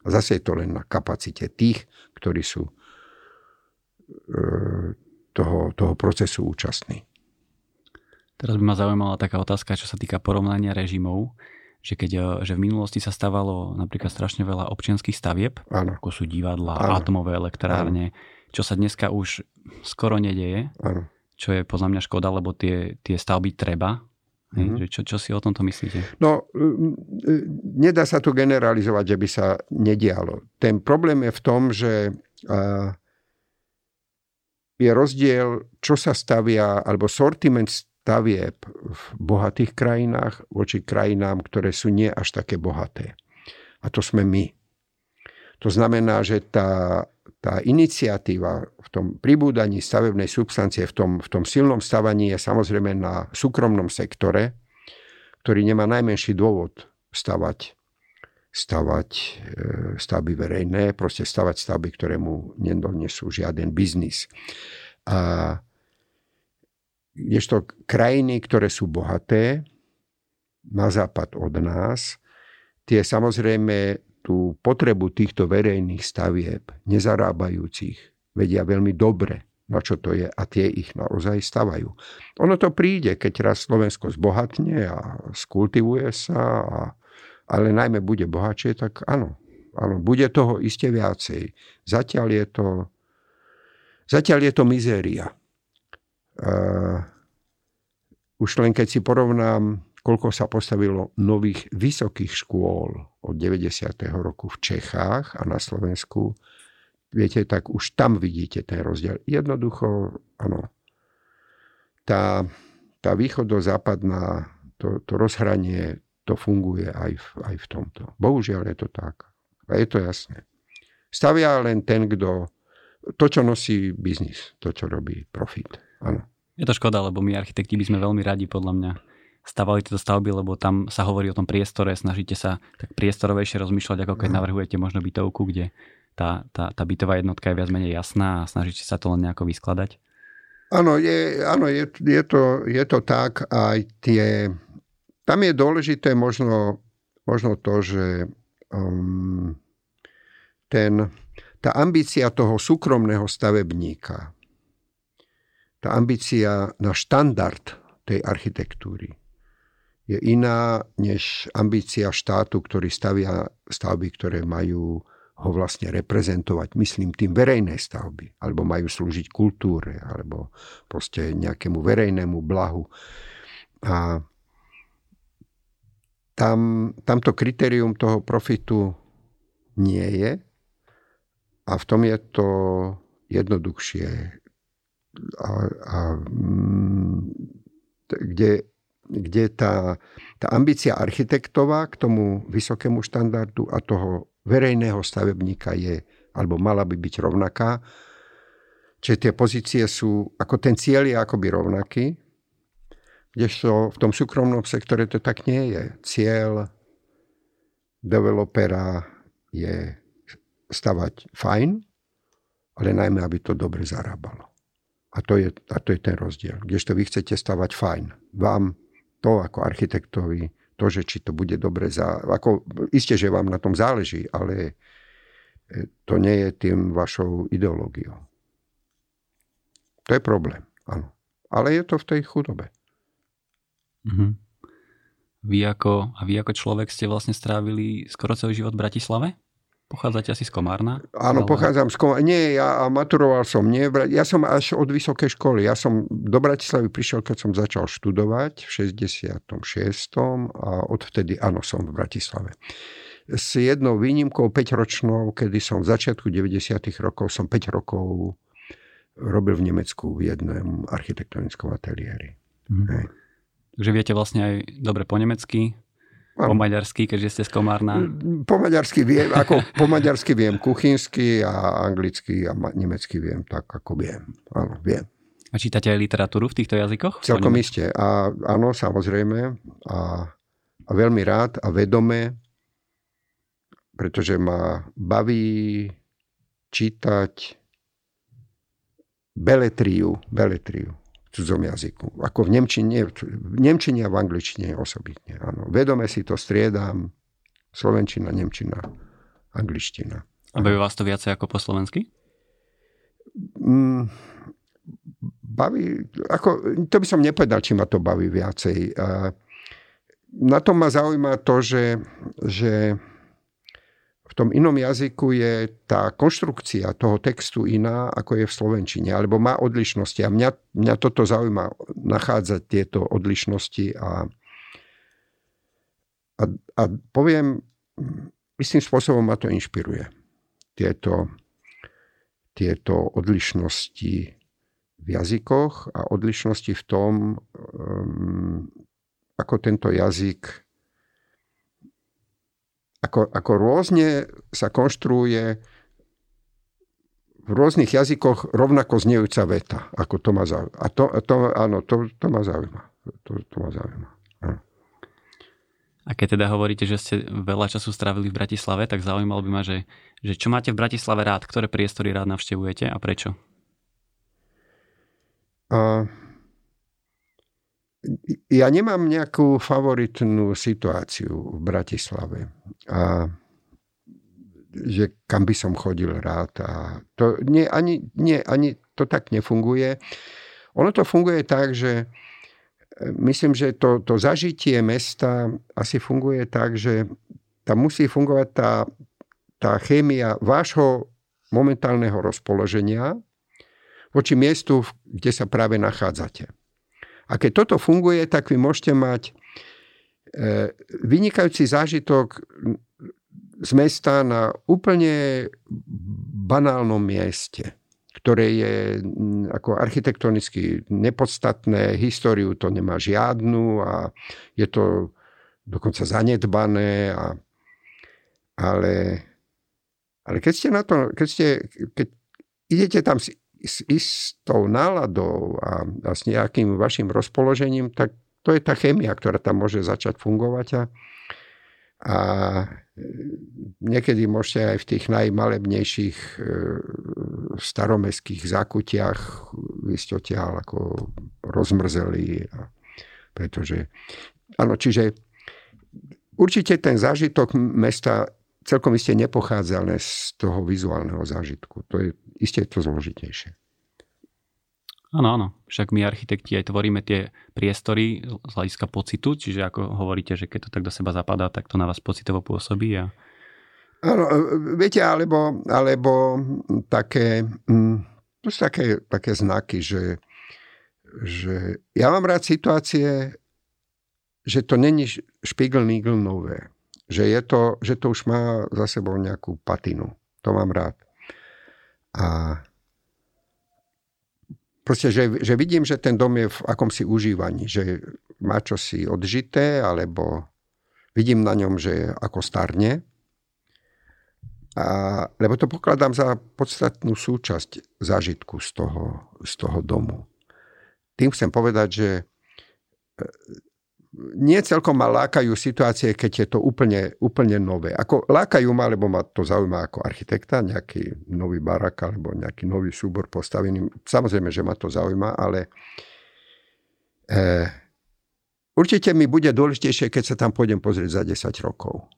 A zase je to len na kapacite tých, ktorí sú e, toho, toho procesu účastní. Teraz by ma zaujímala taká otázka, čo sa týka porovnania režimov, že keď e, že v minulosti sa stavalo napríklad strašne veľa občianských stavieb, ano. ako sú divadla, ano. atomové elektrárne, ano. čo sa dneska už skoro nedeje, ano. čo je podľa mňa škoda, lebo tie, tie stavby treba, Mm-hmm. Čo, čo si o tomto myslíte? No, nedá sa tu generalizovať, že by sa nedialo. Ten problém je v tom, že je rozdiel, čo sa stavia, alebo sortiment stavieb v bohatých krajinách voči krajinám, ktoré sú nie až také bohaté. A to sme my. To znamená, že tá tá iniciatíva v tom pribúdaní stavebnej substancie, v tom, v tom silnom stavaní je samozrejme na súkromnom sektore, ktorý nemá najmenší dôvod stavať, stavať e, stavby verejné, proste stavať stavby, ktoré mu nedonesú žiaden biznis. A kdežto krajiny, ktoré sú bohaté, na západ od nás, tie samozrejme tú potrebu týchto verejných stavieb, nezarábajúcich, vedia veľmi dobre, na čo to je a tie ich naozaj stavajú. Ono to príde, keď raz Slovensko zbohatne a skultivuje sa, a, ale najmä bude bohatšie, tak áno, áno, bude toho iste viacej. Zatiaľ je to, zatiaľ je to mizéria. Uh, už len keď si porovnám koľko sa postavilo nových vysokých škôl od 90. roku v Čechách a na Slovensku, viete, tak už tam vidíte ten rozdiel. Jednoducho, áno, tá, tá východo-západná, to, to rozhranie, to funguje aj v, aj v tomto. Bohužiaľ je to tak. A je to jasné. Stavia len ten, kto to, čo nosí biznis, to, čo robí profit. Áno. Je to škoda, lebo my architekti by sme veľmi radi, podľa mňa, stavali tieto stavby, lebo tam sa hovorí o tom priestore, snažíte sa tak priestorovejšie rozmýšľať, ako keď mhm. navrhujete možno bytovku, kde tá, tá, tá bytová jednotka je viac menej jasná a snažíte sa to len nejako vyskladať? Áno, je, áno je, je, to, je to tak. Aj tie, tam je dôležité možno, možno to, že um, ten, tá ambícia toho súkromného stavebníka, tá ambícia na štandard tej architektúry je iná než ambícia štátu, ktorý stavia stavby, ktoré majú ho vlastne reprezentovať, myslím tým verejné stavby, alebo majú slúžiť kultúre, alebo proste nejakému verejnému blahu. A tam, tamto kritérium toho profitu nie je a v tom je to jednoduchšie. A, a, mm, kde kde tá, tá ambícia architektová k tomu vysokému štandardu a toho verejného stavebníka je, alebo mala by byť rovnaká. Čiže tie pozície sú, ako ten cieľ je akoby rovnaký, kdežto v tom súkromnom sektore to tak nie je. Cieľ developera je stavať fajn, ale najmä, aby to dobre zarábalo. A to je, a to je ten rozdiel. Kdežto vy chcete stavať fajn. Vám to ako architektovi, to, že či to bude dobre za... Ako, isté, že vám na tom záleží, ale e, to nie je tým vašou ideológiou. To je problém, áno. Ale je to v tej chudobe. Mm-hmm. Vy ako, a vy ako človek ste vlastne strávili skoro celý život v Bratislave? Pochádzate asi z Komárna? Áno, ale... pochádzam z Komárna. Nie, ja maturoval som. Nie, ja som až od vysokej školy. Ja som do Bratislavy prišiel, keď som začal študovať v 66. a odvtedy, áno, som v Bratislave. S jednou výnimkou 5-ročnou, kedy som v začiatku 90. rokov, som 5 rokov robil v Nemecku v jednom architektonickom ateliéri. Mhm. Takže viete vlastne aj dobre po nemecky? Po maďarsky, keďže ste z Komárna? Po maďarsky viem, ako po maďarsky viem kuchynsky a anglicky a nemecky viem tak, ako viem. Áno, viem. A čítate aj literatúru v týchto jazykoch? Celkom iste. A áno, samozrejme. A, a veľmi rád a vedome, pretože ma baví čítať beletriu, beletriu cudzom jazyku. Ako v Nemčine, v Nemčine a v angličtine osobitne. Áno. Vedome si to striedam. Slovenčina, Nemčina, angličtina. A baví vás to viacej ako po slovensky? Mm, baví, ako, to by som nepovedal, či ma to baví viacej. Na tom ma zaujíma to, že, že v tom inom jazyku je tá konštrukcia toho textu iná, ako je v slovenčine, alebo má odlišnosti. A mňa, mňa toto zaujíma, nachádzať tieto odlišnosti a, a, a poviem, istým spôsobom ma to inšpiruje. Tieto, tieto odlišnosti v jazykoch a odlišnosti v tom, um, ako tento jazyk ako, ako rôzne sa konštruuje v rôznych jazykoch rovnako znejúca veta, ako to ma zaujíma. A to, to, áno, to, to ma zaujíma. To, to ma zaujíma. A keď teda hovoríte, že ste veľa času strávili v Bratislave, tak zaujímalo by ma, že, že čo máte v Bratislave rád, ktoré priestory rád navštevujete a prečo? Uh, ja nemám nejakú favoritnú situáciu v Bratislave. A že kam by som chodil rád. A to nie, ani, nie, ani to tak nefunguje. Ono to funguje tak, že e, myslím, že to, to zažitie mesta asi funguje tak, že tam musí fungovať tá, tá chémia vášho momentálneho rozpoloženia voči miestu, kde sa práve nachádzate. A keď toto funguje, tak vy môžete mať e, vynikajúci zážitok z mesta na úplne banálnom mieste, ktoré je ako architektonicky nepodstatné, históriu to nemá žiadnu a je to dokonca zanedbané. A, ale, ale keď ste na to, keď, ste, keď idete tam s istou náladou a, a s nejakým vašim rozpoložením, tak to je tá chémia, ktorá tam môže začať fungovať a, a niekedy môžete aj v tých najmalebnejších e, staromestských zákutiach vy ste odtiaľ ako rozmrzeli. A, pretože, áno, čiže určite ten zážitok mesta celkom iste nepochádza len z toho vizuálneho zážitku. To je isté to zložitejšie. Áno, áno. Však my architekti aj tvoríme tie priestory z hľadiska pocitu, čiže ako hovoríte, že keď to tak do seba zapadá, tak to na vás pocitovo pôsobí. A... Áno, e, viete, alebo, alebo také, mm, to sú také, také znaky, že, že ja mám rád situácie, že to není špigl nigl nové. Že, je to, že to už má za sebou nejakú patinu. To mám rád. A proste, že, že vidím, že ten dom je v akomsi užívaní, že má čosi odžité, alebo vidím na ňom, že je ako starne. A, lebo to pokladám za podstatnú súčasť zážitku z toho, z toho domu. Tým chcem povedať, že nie celkom ma lákajú situácie, keď je to úplne, úplne nové. Ako lákajú ma, lebo ma to zaujíma ako architekta, nejaký nový barak alebo nejaký nový súbor postavený. Samozrejme, že ma to zaujíma, ale eh, určite mi bude dôležitejšie, keď sa tam pôjdem pozrieť za 10 rokov.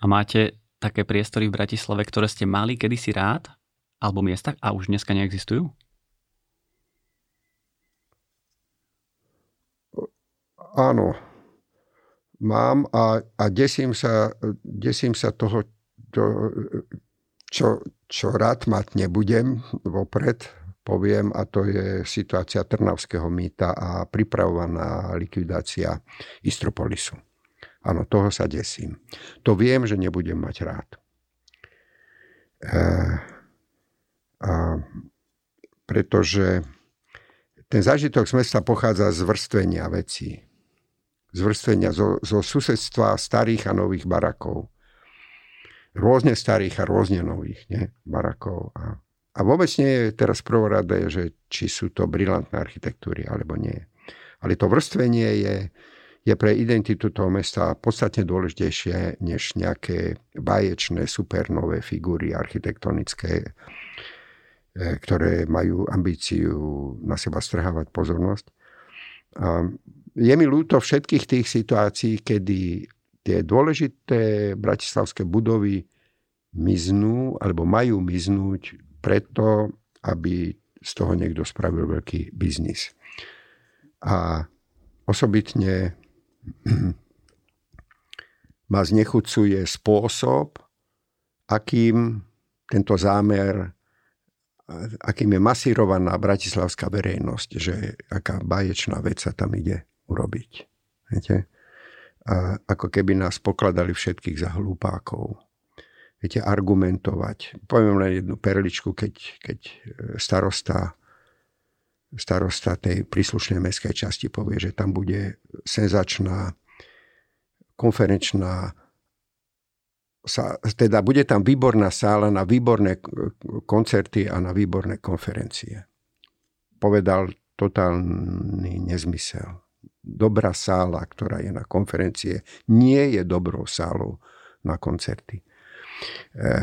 A máte také priestory v Bratislave, ktoré ste mali kedysi rád? Alebo miesta a už dneska neexistujú? Áno, mám a, a desím, sa, desím sa toho, to, čo, čo rád mať nebudem vopred, poviem, a to je situácia Trnavského mýta a pripravovaná likvidácia Istropolisu. Áno, toho sa desím. To viem, že nebudem mať rád. E, a, pretože ten zážitok z mesta pochádza z vrstvenia vecí Zvrstvenia zo, zo susedstva starých a nových barakov. Rôzne starých a rôzne nových nie? barakov. A, a vôbec nie je teraz prvoradé, že či sú to brilantné architektúry alebo nie. Ale to vrstvenie je, je pre identitu toho mesta podstatne dôležitejšie než nejaké baječné supernové figúry architektonické, e, ktoré majú ambíciu na seba strhávať pozornosť. A je mi ľúto všetkých tých situácií, kedy tie dôležité bratislavské budovy miznú alebo majú miznúť preto, aby z toho niekto spravil veľký biznis. A osobitne (clears throat) ma znechucuje spôsob, akým tento zámer, akým je masírovaná bratislavská verejnosť, že aká baječná vec sa tam ide urobiť. Viete? A ako keby nás pokladali všetkých za hlupákov. Viete, argumentovať. Poviem len jednu perličku, keď, keď starosta, starosta tej príslušnej mestskej časti povie, že tam bude senzačná konferenčná sa, teda bude tam výborná sála na výborné koncerty a na výborné konferencie. Povedal totálny nezmysel dobrá sála, ktorá je na konferencie, nie je dobrou sálou na koncerty. E,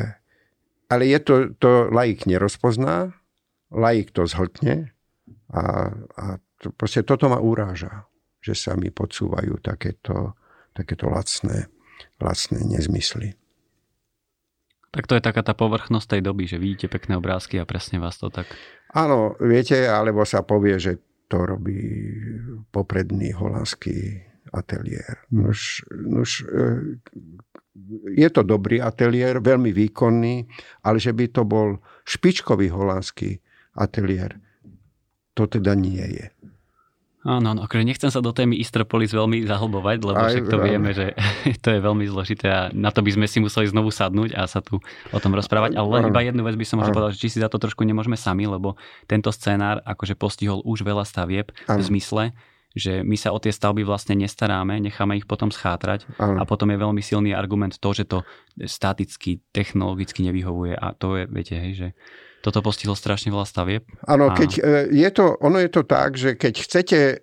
ale je to, to laik nerozpozná, laik to zhltne a, a to, proste toto ma uráža, že sa mi podsúvajú takéto, takéto lacné, lacné nezmysly. Tak to je taká tá povrchnosť tej doby, že vidíte pekné obrázky a presne vás to tak... Áno, viete, alebo sa povie, že to robí popredný holandský ateliér. Nož, nož, e, je to dobrý ateliér, veľmi výkonný, ale že by to bol špičkový holandský ateliér, to teda nie je. Áno, no, akože nechcem sa do témy Istropolis veľmi zahlbovať, lebo Aj, však to vieme, že (laughs) to je veľmi zložité a na to by sme si museli znovu sadnúť a sa tu o tom rozprávať. Ale len iba jednu vec by som možno povedal, že či si za to trošku nemôžeme sami, lebo tento scenár akože postihol už veľa stavieb v zmysle, že my sa o tie stavby vlastne nestaráme, necháme ich potom schátrať ano. a potom je veľmi silný argument to, že to staticky, technologicky nevyhovuje a to je, viete, hej, že toto postihlo strašne veľa stavieb. Áno, keď e, je to, ono je to tak, že keď chcete e,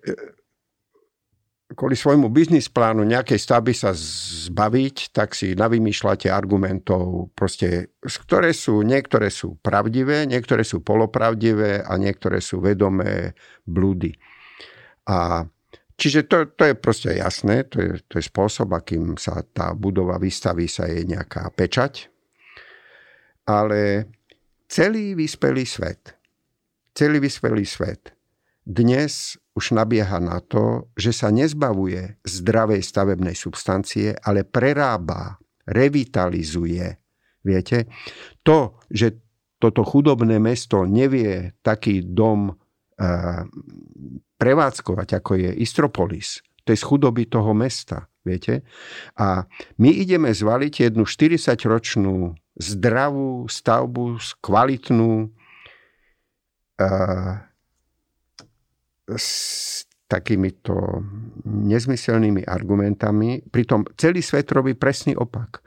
kvôli svojmu biznis plánu nejakej stavby sa zbaviť, tak si navymýšľate argumentov, proste, ktoré sú, niektoré sú pravdivé, niektoré sú polopravdivé a niektoré sú vedomé blúdy. A Čiže to, to je proste jasné, to je, to je spôsob, akým sa tá budova vystaví, sa je nejaká pečať. Ale celý vyspelý svet, celý vyspelý svet dnes už nabieha na to, že sa nezbavuje zdravej stavebnej substancie, ale prerába, revitalizuje. Viete? To, že toto chudobné mesto nevie taký dom uh, prevádzkovať, ako je Istropolis, to je z chudoby toho mesta. Viete? A my ideme zvaliť jednu 40-ročnú zdravú stavbu, kvalitnú, s takýmito nezmyselnými argumentami. Pritom celý svet robí presný opak.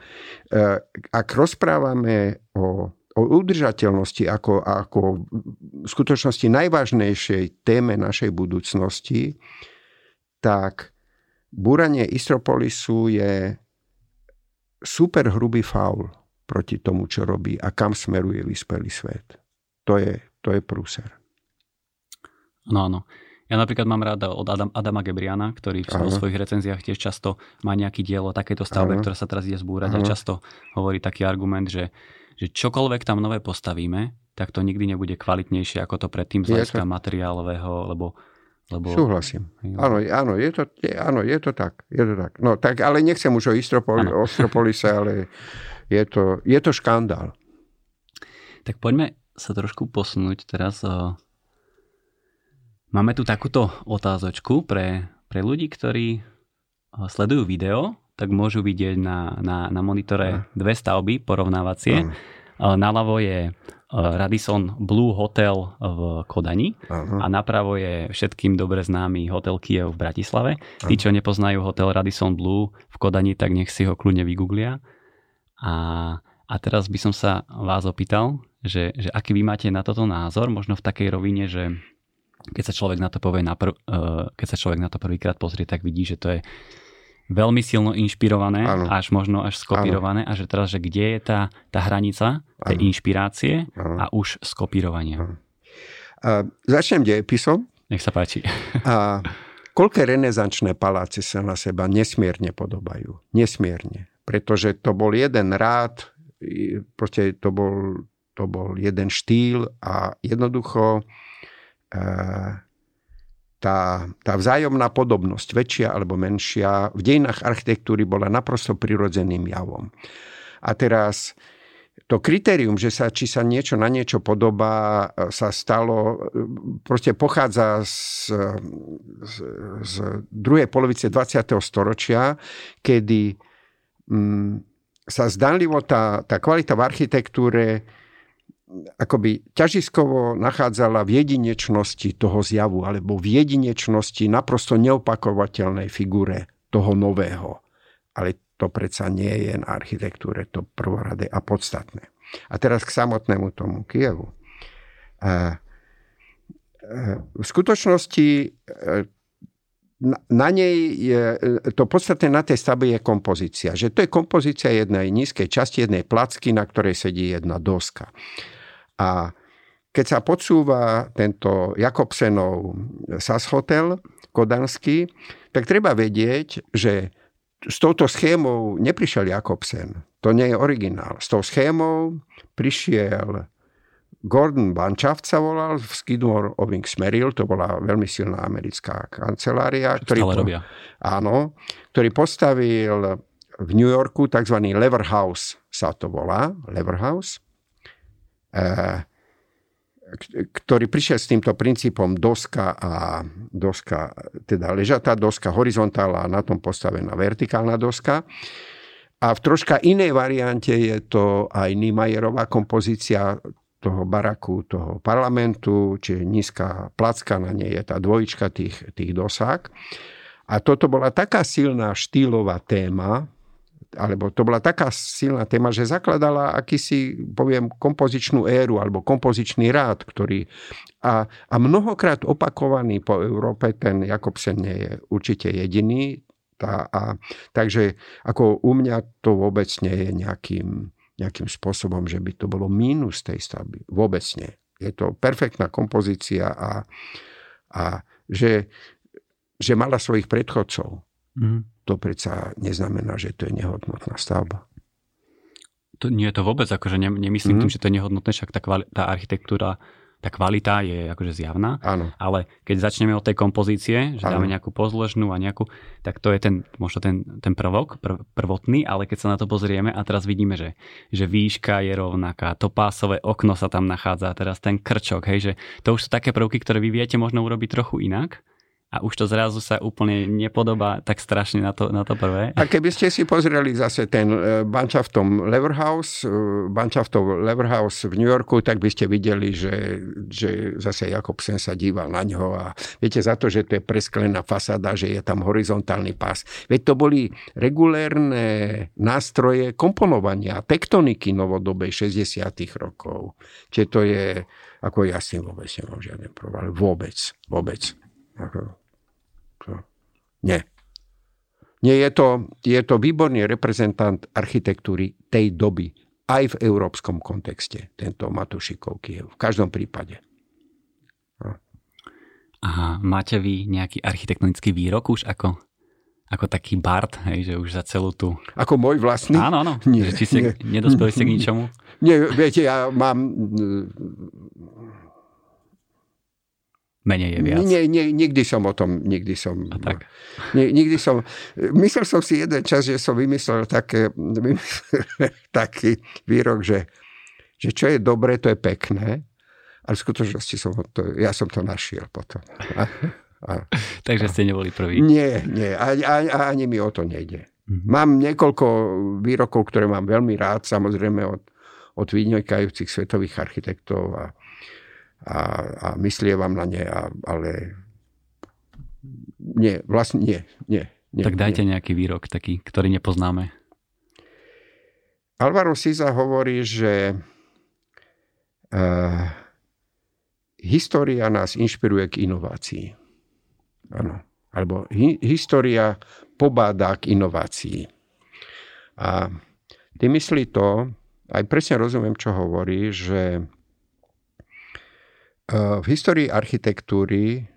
Ak rozprávame o, o udržateľnosti ako, ako v skutočnosti najvážnejšej téme našej budúcnosti, tak búranie Istropolisu je super hrubý faul proti tomu, čo robí a kam smeruje vyspelý svet. To je, to je prúser. No áno. Ja napríklad mám ráda od Adam, Adama Gebriana, ktorý v ano. svojich recenziách tiež často má nejaký dielo takéto stavbe, ano. ktorá sa teraz ide zbúrať ano. a často hovorí taký argument, že, že čokoľvek tam nové postavíme, tak to nikdy nebude kvalitnejšie ako to predtým z hľadiska materiálového, lebo lebo... Súhlasím. Áno, áno, je to, je, áno, je to tak. Je to tak. No tak, ale nechcem už o Istropoli, Ostropolise, ale je to, je to škandál. Tak poďme sa trošku posunúť teraz. Máme tu takúto otázočku pre, pre ľudí, ktorí sledujú video, tak môžu vidieť na, na, na monitore dve stavby porovnávacie. Naľavo je Radisson Blue Hotel v Kodani Aha. a napravo je všetkým dobre známy hotel Kiev v Bratislave. Tí, čo nepoznajú hotel Radisson Blue v Kodani, tak nech si ho kľudne vygooglia. A, a teraz by som sa vás opýtal, že, že aký vy máte na toto názor, možno v takej rovine, že keď sa človek na to povie, na prv, keď sa človek na to prvýkrát pozrie, tak vidí, že to je veľmi silno inšpirované, ano. až možno až skopírované ano. a že teraz, že kde je tá, tá hranica tej ano. inšpirácie ano. a už skopírovania. A začnem dejepisom. Nech sa páči. A koľké renesančné paláce sa na seba nesmierne podobajú. Nesmierne. Pretože to bol jeden rád, proste to bol, to bol jeden štýl a jednoducho e, tá, tá vzájomná podobnosť, väčšia alebo menšia, v dejinách architektúry bola naprosto prirodzeným javom. A teraz to kritérium, že sa, či sa niečo na niečo podobá, sa stalo, proste pochádza z, z, z druhej polovice 20. storočia, kedy mm, sa zdanlivo tá, tá kvalita v architektúre akoby ťažiskovo nachádzala v jedinečnosti toho zjavu alebo v jedinečnosti naprosto neopakovateľnej figure toho nového. Ale to predsa nie je na architektúre to prvoradé a podstatné. A teraz k samotnému tomu Kievu. V skutočnosti e, na nej je, to podstatné na tej stavbe je kompozícia. Že to je kompozícia jednej nízkej časti, jednej placky, na ktorej sedí jedna doska. A keď sa podsúva tento Jakobsenov SAS Hotel kodanský, tak treba vedieť, že s touto schémou neprišiel Jakobsen. To nie je originál. S tou schémou prišiel Gordon Banschaft sa volal, v Skidmore Owings Merrill, to bola veľmi silná americká kancelária. Ktorý, po. Áno, ktorý postavil v New Yorku tzv. Lever House sa to volá, Lever House. Eh, ktorý prišiel s týmto princípom doska a doska, teda ležatá doska, horizontálna a na tom postavená vertikálna doska. A v troška inej variante je to aj Niemeyerová kompozícia toho baraku, toho parlamentu, čiže nízka placka, na nej je tá dvojička tých, tých dosák. A toto bola taká silná štýlová téma, alebo to bola taká silná téma, že zakladala akýsi, poviem, kompozičnú éru alebo kompozičný rád, ktorý a, a mnohokrát opakovaný po Európe, ten Jakobsen nie je určite jediný. Tá, a, takže ako u mňa to vôbec nie je nejakým, nejakým spôsobom, že by to bolo mínus tej stavby. Vôbec nie. Je to perfektná kompozícia a, a že, že mala svojich predchodcov. Mm to predsa neznamená, že to je nehodnotná stavba. To, nie je to vôbec, akože ne, nemyslím mm. tým, že to je nehodnotné, však tá, kvali, tá architektúra, tá kvalita je akože zjavná, Áno. ale keď začneme od tej kompozície, že dáme nejakú pozložnú a nejakú, tak to je ten, možno ten, ten prvok, prv, prvotný, ale keď sa na to pozrieme a teraz vidíme, že, že výška je rovnaká, to pásové okno sa tam nachádza, teraz ten krčok, hej, že to už sú také prvky, ktoré vy viete možno urobiť trochu inak, a už to zrazu sa úplne nepodobá tak strašne na to, na to prvé. A keby ste si pozreli zase ten e, Banshaftom Leverhouse, e, Banshaftov Leverhouse v New Yorku, tak by ste videli, že, že zase Jakobsen sa díval na ňo a viete za to, že to je presklená fasáda, že je tam horizontálny pás. Veď to boli regulérne nástroje komponovania, tektoniky novodobej 60 rokov. Čiže to je, ako ja s tým vôbec nemám žiaden problém. Vôbec, vôbec. Nie. Nie, je to, je to výborný reprezentant architektúry tej doby, aj v európskom kontexte, tento Matušikov Kiev. V každom prípade. No. A máte vy nejaký architektonický výrok už ako, ako taký Bart, hej, že už za celú tú... Ako môj vlastný? Áno, áno. (laughs) Nie, či ste nedospeli ste k ničomu? Nie, viete, ja mám menej je viac. Nie, nie, nikdy som o tom, nikdy som... A tak. Nie, nikdy som... Myslel som si jeden čas, že som vymyslel také, vymyslel (laughs) taký výrok, že, že čo je dobré, to je pekné, ale v skutočnosti som to, ja som to našiel potom. A, a, (laughs) Takže ste neboli prví. Nie, nie, ani, ani, ani mi o to nejde. Mm-hmm. Mám niekoľko výrokov, ktoré mám veľmi rád, samozrejme od, od vynikajúcich svetových architektov a, a, a myslievam na ne, a, ale nie, vlastne nie, nie. nie tak dajte nie. nejaký výrok taký, ktorý nepoznáme. Alvaro Siza hovorí, že uh, história nás inšpiruje k inovácii. Áno. Alebo hi, história pobáda k inovácii. A ty myslí to, aj presne rozumiem, čo hovorí, že v histórii architektúry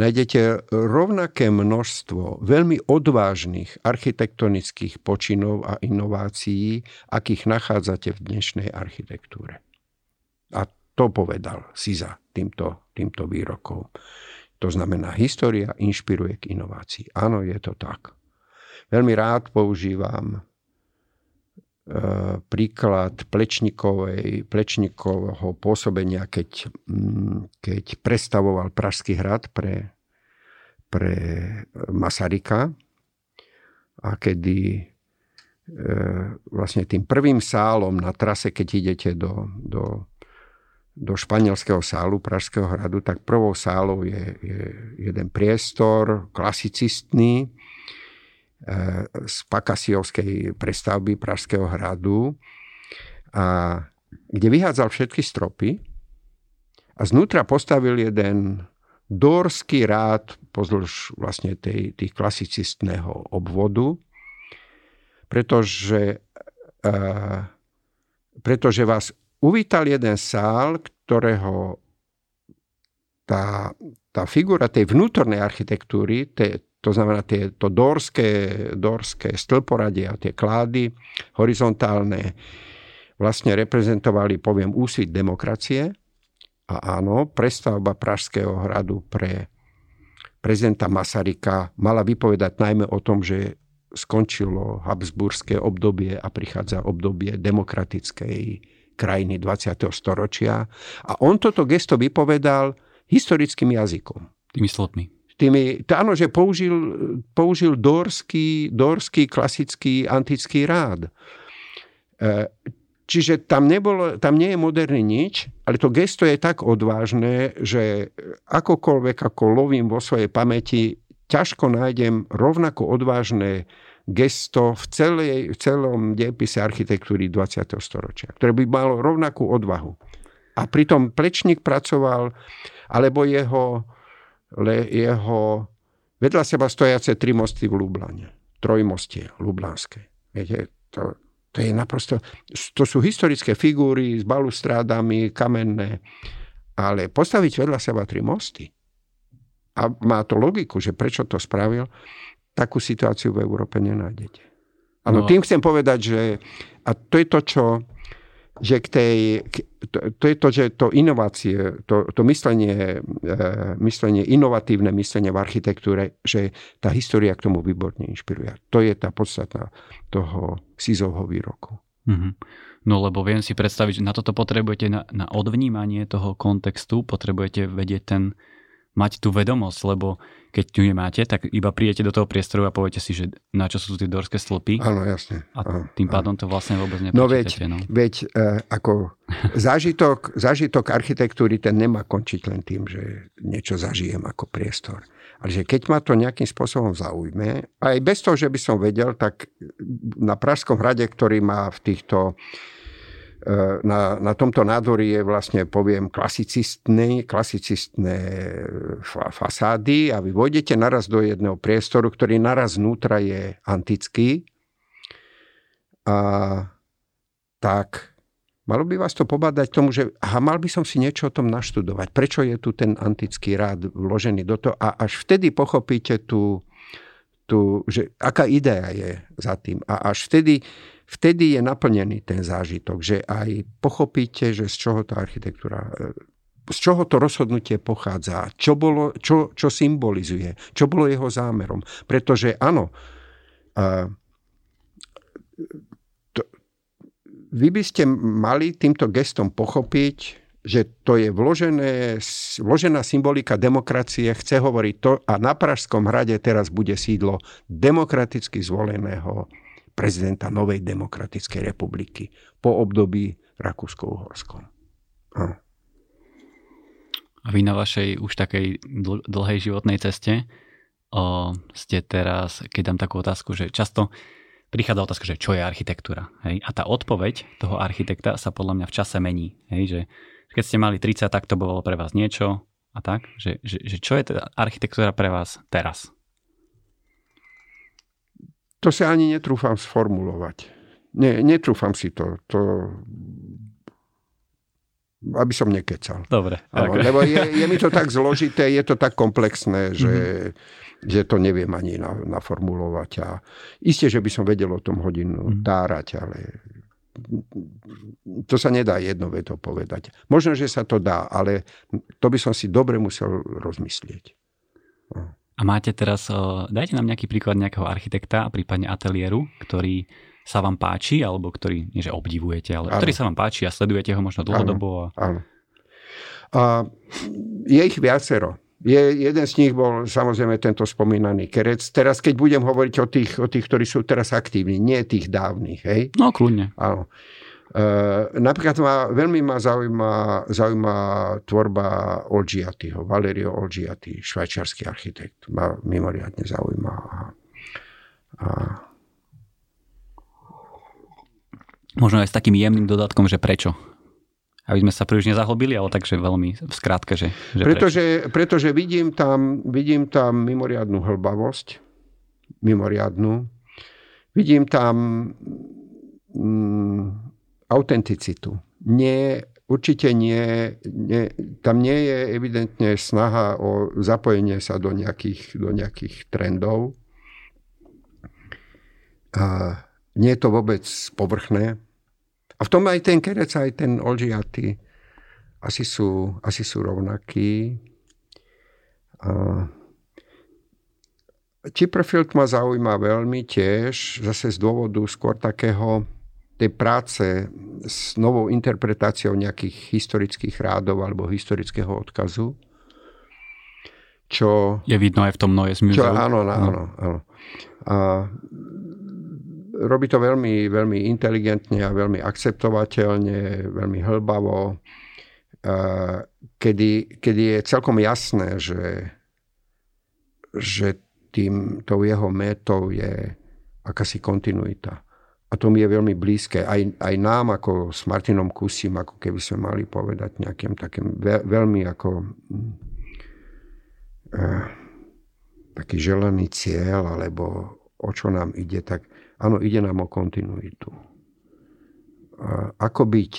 nájdete rovnaké množstvo veľmi odvážnych architektonických počinov a inovácií, akých nachádzate v dnešnej architektúre. A to povedal Siza týmto, týmto výrokom. To znamená, história inšpiruje k inovácii. Áno, je to tak. Veľmi rád používam príklad Plečnikovej, Plečnikovho pôsobenia, keď, mm, keď prestavoval Pražský hrad pre, pre Masarika a kedy e, vlastne tým prvým sálom na trase, keď idete do, do do španielského sálu Pražského hradu, tak prvou sálou je, je jeden priestor klasicistný e, z Pakasiovskej prestavby Pražského hradu, a, kde vyhádzal všetky stropy a znútra postavil jeden dorský rád pozdĺž vlastne tej, tých klasicistného obvodu, pretože, e, pretože vás uvítal jeden sál, ktorého tá, tá figura tej vnútornej architektúry, te, to znamená tie, to dorské, dorské stĺporadie a tie klády horizontálne vlastne reprezentovali, poviem, úsvit demokracie. A áno, prestavba Pražského hradu pre prezidenta Masarika mala vypovedať najmä o tom, že skončilo habsburské obdobie a prichádza obdobie demokratickej krajiny 20. storočia. A on toto gesto vypovedal historickým jazykom. Tými slotmi. Tými, áno, že použil, použil dorský, dorský klasický antický rád. E, čiže tam, nebolo, tam nie je moderný nič, ale to gesto je tak odvážne, že akokoľvek ako lovím vo svojej pamäti, ťažko nájdem rovnako odvážne gesto v, celej, v celom diepise architektúry 20. storočia, ktoré by malo rovnakú odvahu. A pritom Plečník pracoval, alebo jeho, le, jeho vedľa seba stojace tri mosty v Lublane. Trojmostie Lublanské. Viete, to, to je naprosto... To sú historické figúry s balustrádami, kamenné. Ale postaviť vedľa seba tri mosty a má to logiku, že prečo to spravil, takú situáciu v Európe nenájdete. Áno, no. tým chcem povedať, že a to je to, čo že k tej, to, to je to, že to inovácie, to, to myslenie, e, myslenie, inovatívne myslenie v architektúre, že tá história k tomu výborne inšpiruje. To je tá podstata toho Sizovho výroku. Mm-hmm. No lebo viem si predstaviť, že na toto potrebujete na, na odvnímanie toho kontextu, potrebujete vedieť ten, mať tú vedomosť, lebo keď tu nemáte, tak iba prídete do toho priestoru a poviete si, že na čo sú tie dorské stĺpy. Áno, jasne. A tým pádom to vlastne vôbec nepočítate. No veď, no. veď e, ako zážitok, zážitok architektúry ten nemá končiť len tým, že niečo zažijem ako priestor. Ale že keď ma to nejakým spôsobom zaujme, aj bez toho, že by som vedel, tak na Pražskom hrade, ktorý má v týchto E, na, na tomto nádvorí je vlastne, poviem, klasicistné, klasicistné fasády a vy vojdete naraz do jedného priestoru, ktorý naraz vnútra je antický. A tak malo by vás to pobádať tomu, že aha, mal by som si niečo o tom naštudovať. Prečo je tu ten antický rád vložený do toho? A až vtedy pochopíte tú, tú že aká idea je za tým. A až vtedy vtedy je naplnený ten zážitok, že aj pochopíte, že z čoho tá architektúra e, z čoho to rozhodnutie pochádza, čo, bolo, čo, čo symbolizuje, čo bolo jeho zámerom. Pretože áno, to, vy by ste mali týmto gestom pochopiť, že to je vložené, vložená symbolika demokracie, chce hovoriť to a na Pražskom hrade teraz bude sídlo demokraticky zvoleného prezidenta Novej demokratickej republiky po období Rakúsko-Uhorskom. A vy na vašej už takej dlhej životnej ceste o, ste teraz, keď dám takú otázku, že často prichádza otázka, že čo je architektúra. Hej? A tá odpoveď toho architekta sa podľa mňa v čase mení. Hej? Že keď ste mali 30, tak to bolo pre vás niečo a tak. Že, že, že čo je teda architektúra pre vás teraz? To sa ani netrúfam sformulovať. Nie, netrúfam si to. to aby som nekecal. Dobre. Áno, lebo je, je mi to (laughs) tak zložité, je to tak komplexné, že, mm-hmm. že to neviem ani naformulovať. A isté, že by som vedel o tom hodinu mm-hmm. tárať, ale to sa nedá jedno veto povedať. Možno, že sa to dá, ale to by som si dobre musel rozmyslieť. A máte teraz, dajte nám nejaký príklad nejakého architekta, prípadne ateliéru, ktorý sa vám páči, alebo ktorý, nie že obdivujete, ale ano. ktorý sa vám páči a sledujete ho možno dlhodobo. A... Áno. A je ich viacero. Je, jeden z nich bol samozrejme tento spomínaný Kerec. Teraz, keď budem hovoriť o tých, o tých ktorí sú teraz aktívni, nie tých dávnych. Hej? No, kľudne. Áno. E, napríklad ma, veľmi ma zaujíma, zaujíma tvorba Olgiatiho, Valerio Olgiati, švajčiarsky architekt. Ma mimoriadne zaujíma. A, a Možno aj s takým jemným dodatkom, že prečo? Aby sme sa príliš nezahlbili, ale takže veľmi v skrátke, že, že pretože, pretože vidím tam, vidím tam mimoriadnú hlbavosť, mimoriadnú. Vidím tam mm, autenticitu. Nie, určite nie, nie, tam nie je evidentne snaha o zapojenie sa do nejakých, do nejakých trendov. A nie je to vôbec povrchné. A v tom aj ten kerec, aj ten olžiaty asi sú, asi sú rovnakí. A Chipperfield ma zaujíma veľmi tiež, zase z dôvodu skôr takého tej práce s novou interpretáciou nejakých historických rádov alebo historického odkazu. Čo, je vidno aj v tom Noise Museum. Čo, áno, áno, áno. A robí to veľmi, veľmi inteligentne a veľmi akceptovateľne, veľmi hlbavo, kedy, kedy je celkom jasné, že, že tým, tou jeho métou je akási kontinuita. A to mi je veľmi blízke. Aj, aj nám, ako s Martinom Kusim, ako keby sme mali povedať nejakým takým veľmi ako uh, taký želaný cieľ, alebo o čo nám ide, tak Áno, ide nám o kontinuitu. A ako byť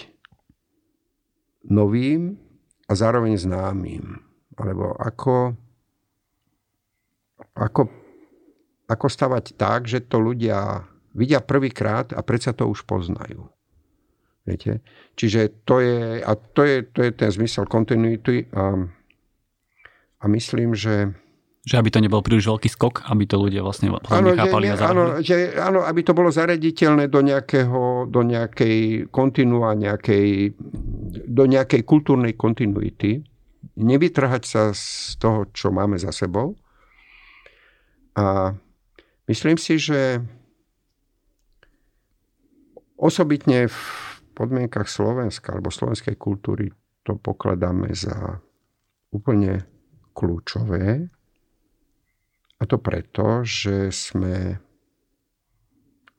novým a zároveň známym. Alebo ako, ako, ako stavať tak, že to ľudia vidia prvýkrát a predsa to už poznajú. Viete? Čiže to je, a to je, to je ten zmysel kontinuity a, a myslím, že že aby to nebol príliš veľký skok, aby to ľudia vlastne áno, chápali že, a áno, že, áno, aby to bolo zarediteľné do, nejakého, do nejakej kontinua, nejakej, do nejakej kultúrnej kontinuity. Nevytrhať sa z toho, čo máme za sebou. A myslím si, že osobitne v podmienkach Slovenska alebo slovenskej kultúry to pokladáme za úplne kľúčové a to preto, že sme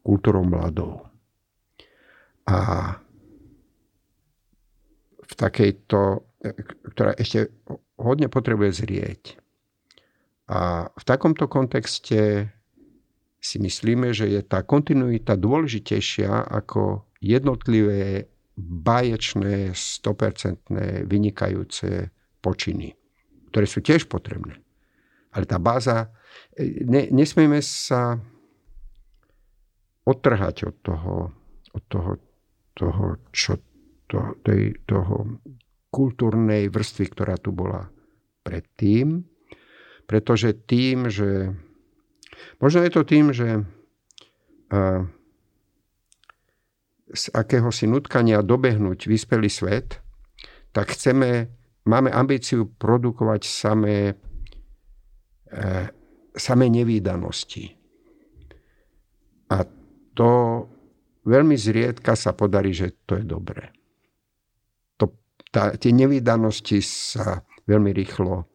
kultúrou mladou. A v takejto, ktorá ešte hodne potrebuje zrieť. A v takomto kontexte si myslíme, že je tá kontinuita dôležitejšia ako jednotlivé báječné, 100% vynikajúce počiny, ktoré sú tiež potrebné. Ale tá báza ne, nesmieme sa odtrhať od toho, od toho, toho čo to, tej, toho kultúrnej vrstvy, ktorá tu bola predtým. Pretože tým, že možno je to tým, že a, z akéhosi nutkania dobehnúť vyspelý svet, tak chceme, máme ambíciu produkovať samé e, samé nevýdanosti. A to veľmi zriedka sa podarí, že to je dobré. To, tá, tie nevýdanosti sa veľmi rýchlo,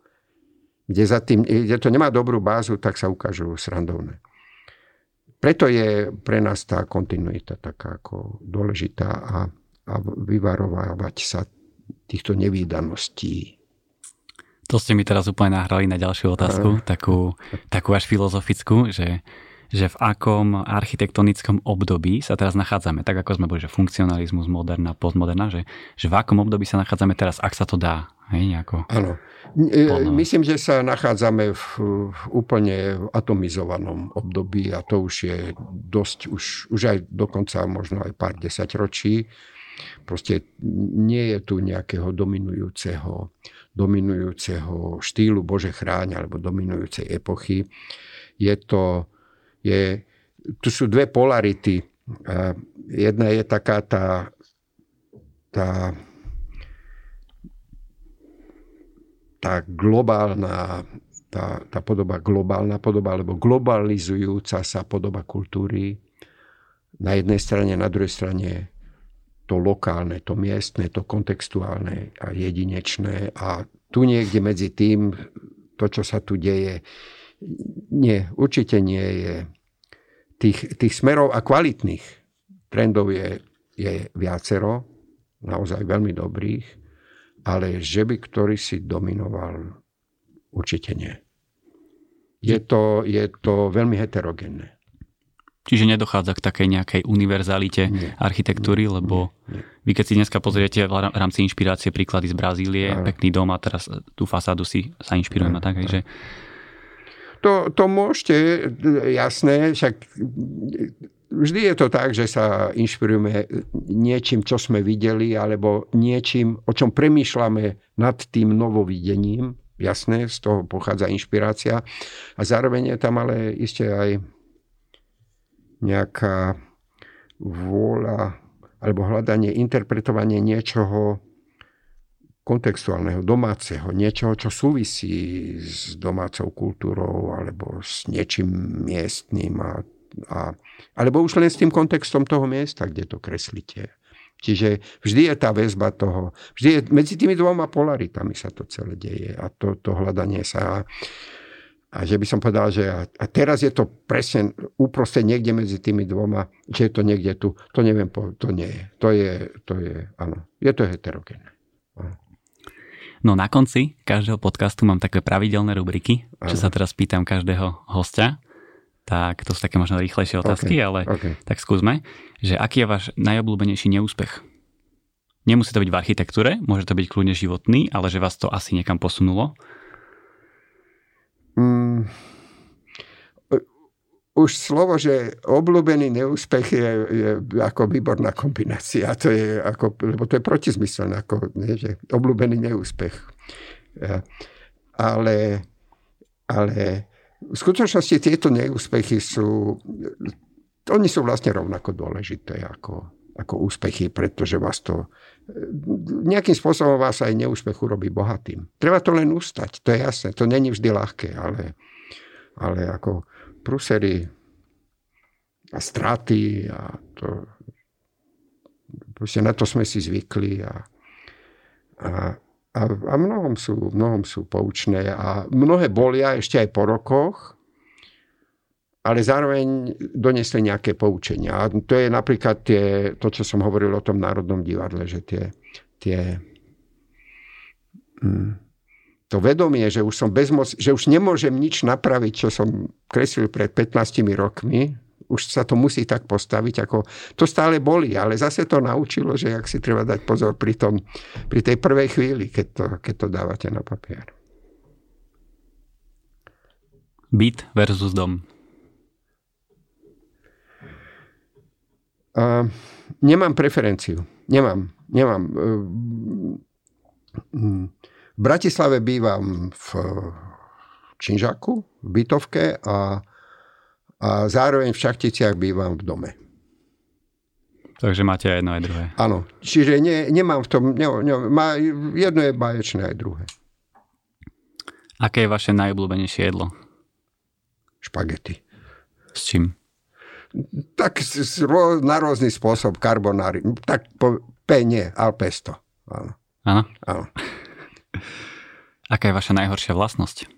kde, za tým, kde to nemá dobrú bázu, tak sa ukážu srandovné. Preto je pre nás tá kontinuita taká ako dôležitá a, a vyvarovávať sa týchto nevýdaností. To ste mi teraz úplne nahrali na ďalšiu otázku, takú, takú až filozofickú, že že v akom architektonickom období sa teraz nachádzame, tak ako sme boli, že funkcionalizmus, moderna, postmoderna, že, že v akom období sa nachádzame teraz, ak sa to dá. Hej, nejako Áno. E, myslím, že sa nachádzame v, v úplne atomizovanom období a to už je dosť, už, už aj dokonca možno aj pár desaťročí. Proste nie je tu nejakého dominujúceho, dominujúceho štýlu Bože chráň alebo dominujúcej epochy. Je to je, tu sú dve polarity. Jedna je taká tá, tá, tá globálna, tá, tá podoba globálna podoba, alebo globalizujúca sa podoba kultúry. Na jednej strane, na druhej strane to lokálne, to miestne, to kontextuálne a jedinečné. A tu niekde medzi tým, to, čo sa tu deje, nie, určite nie je tých, tých smerov a kvalitných trendov je, je viacero, naozaj veľmi dobrých, ale že by ktorý si dominoval, určite nie. Je to, je to veľmi heterogénne. Čiže nedochádza k takej nejakej univerzalite nie, architektúry, lebo nie, vy keď si dneska pozriete v rámci inšpirácie príklady z Brazílie, ale. pekný dom a teraz tú fasádu si sa inšpirujeme tak, že to, to môžete, jasné, však vždy je to tak, že sa inšpirujeme niečím, čo sme videli, alebo niečím, o čom premýšľame nad tým novovidením. Jasné, z toho pochádza inšpirácia. A zároveň je tam ale ešte aj nejaká vôľa alebo hľadanie, interpretovanie niečoho, kontextuálneho, domáceho, niečoho, čo súvisí s domácou kultúrou alebo s niečím miestným a, a, alebo už len s tým kontextom toho miesta, kde to kreslíte. Čiže vždy je tá väzba toho, vždy je medzi tými dvoma polaritami sa to celé deje a to, to hľadanie sa a že by som povedal, že a, a teraz je to presne uproste niekde medzi tými dvoma, že je to niekde tu, to neviem, to nie je. To je, to je, áno, je to heterogénne. No na konci každého podcastu mám také pravidelné rubriky, čo sa teraz pýtam každého hostia. Tak to sú také možno rýchlejšie otázky, okay, ale okay. tak skúsme, že aký je váš najobľúbenejší neúspech? Nemusí to byť v architektúre, môže to byť kľudne životný, ale že vás to asi niekam posunulo. Už slovo, že obľúbený neúspech je, je ako výborná kombinácia. To je ako, lebo to je protizmyselné, ako, nie, že obľúbený neúspech. Ale, ale v skutočnosti tieto neúspechy sú, oni sú vlastne rovnako dôležité ako, ako úspechy, pretože vás to nejakým spôsobom vás aj neúspech urobí bohatým. Treba to len ustať, to je jasné. To není vždy ľahké, ale, ale ako prúsery a straty a to, proste na to sme si zvykli a, a, a, a mnohom, sú, mnohom sú poučné a mnohé bolia ešte aj po rokoch, ale zároveň donesli nejaké poučenia. A to je napríklad tie, to, čo som hovoril o tom Národnom divadle, že tie, tie mm, to vedomie, že už som bezmoc, že už nemôžem nič napraviť, čo som kreslil pred 15 rokmi, už sa to musí tak postaviť, ako to stále boli, ale zase to naučilo, že ak si treba dať pozor pri, tom, pri tej prvej chvíli, keď to, keď to dávate na papier. Byt versus dom. Uh, nemám preferenciu. Nemám. Nemám. Uh, v Bratislave bývam v Činžaku, v bytovke a, a zároveň v Šachticiach bývam v dome. Takže máte aj jedno, aj druhé. Áno. Čiže ne, nemám v tom... Ne, ne, má, jedno je báječné, aj druhé. Aké je vaše najobľúbenejšie jedlo? Špagety. S čím? Tak na rôzny spôsob karbonári. Tak po, P nie, ale pesto. Áno. Áno? Áno. Aká je vaša najhoršia vlastnosť?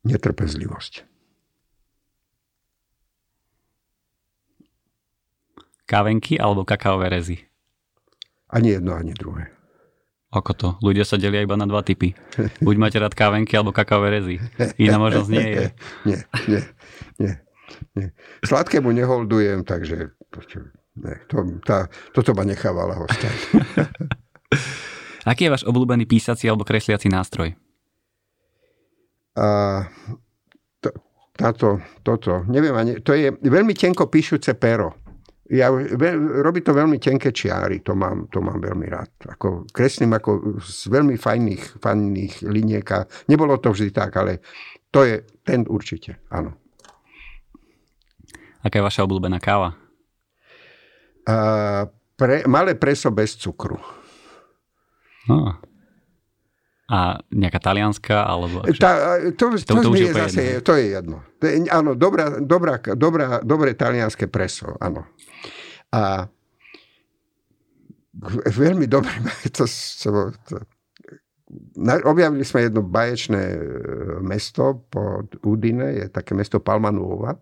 Netrpezlivosť. Kávenky alebo kakaové rezy? Ani jedno, ani druhé. Ako to? Ľudia sa delia iba na dva typy. Buď máte rád kávenky alebo kakaové rezy. Iná možnosť nie je. (laughs) Nie, nie, nie. nie. Sladkému neholdujem, takže nie, to, tá, toto ma nechávala hostať. (laughs) Aký je váš obľúbený písací alebo kresliaci nástroj? A, to, táto, toto, neviem ani, to je veľmi tenko píšuce pero ja, robí to veľmi tenké čiary, to mám, to mám veľmi rád. Ako, kreslím ako z veľmi fajných, fajných liniek a nebolo to vždy tak, ale to je ten určite, áno. Aká je vaša obľúbená káva? Pre, malé preso bez cukru. No. A nejaká talianská? Alebo... Tá, to, to, to, to, je zase, jedno. to je jedno. Je, áno, dobrá, dobrá, dobrá, dobré talianské preso, áno. A veľmi dobre, (laughs) to, to, to, objavili sme jedno baječné e, mesto pod Udine, je také mesto Palmanuova,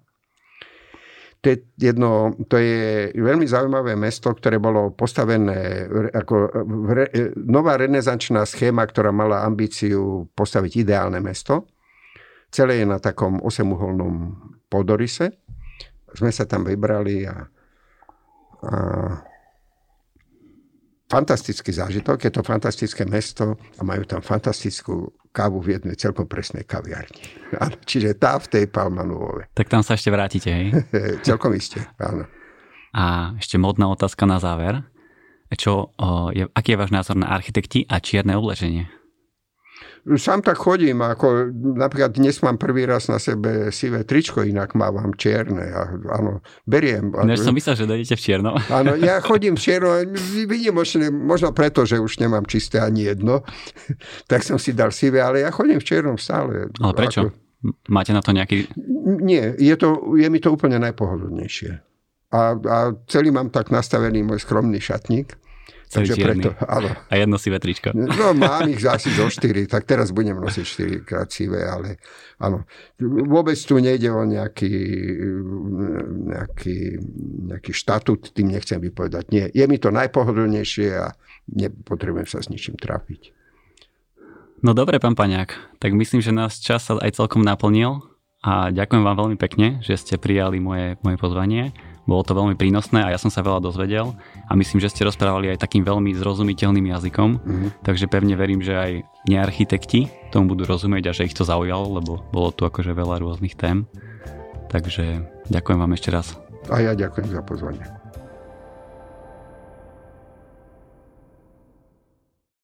to je, jedno, to je veľmi zaujímavé mesto, ktoré bolo postavené ako re, nová renesančná schéma, ktorá mala ambíciu postaviť ideálne mesto. Celé je na takom osemuholnom podorise. Sme sa tam vybrali a, a fantastický zážitok. Je to fantastické mesto a majú tam fantastickú kávu v jednej celkom presnej kaviarni. (laughs) Čiže tá v tej Palmanovove. Tak tam sa ešte vrátite, hej? (laughs) celkom iste, áno. A ešte modná otázka na záver. Čo, o, je, aký je váš názor na architekti a čierne oblečenie? Sám tak chodím, ako napríklad dnes mám prvý raz na sebe sivé tričko, inak mávam čierne. A, áno, beriem. Než som myslel, že dojdete v čierno. Áno, ja (laughs) chodím v čierno, možno, možno preto, že už nemám čisté ani jedno, tak som si dal sivé, ale ja chodím v čiernom stále. Ale prečo? Ako... Máte na to nejaký... Nie, je, to, je mi to úplne najpohodlnejšie. A, a celý mám tak nastavený môj skromný šatník Takže preto, áno. A jedno sivé tričko. No mám ich asi zo štyri, tak teraz budem nosiť štyri krát sivé, ale áno. Vôbec tu nejde o nejaký, nejaký, nejaký štatút, tým nechcem vypovedať. Nie, je mi to najpohodlnejšie a nepotrebujem sa s ničím trápiť. No dobre, pán Paňák, tak myslím, že nás čas sa aj celkom naplnil a ďakujem vám veľmi pekne, že ste prijali moje, moje pozvanie bolo to veľmi prínosné a ja som sa veľa dozvedel a myslím, že ste rozprávali aj takým veľmi zrozumiteľným jazykom, mm-hmm. takže pevne verím, že aj nearchitekti tomu budú rozumieť a že ich to zaujalo, lebo bolo tu akože veľa rôznych tém. Takže ďakujem vám ešte raz. A ja ďakujem za pozvanie.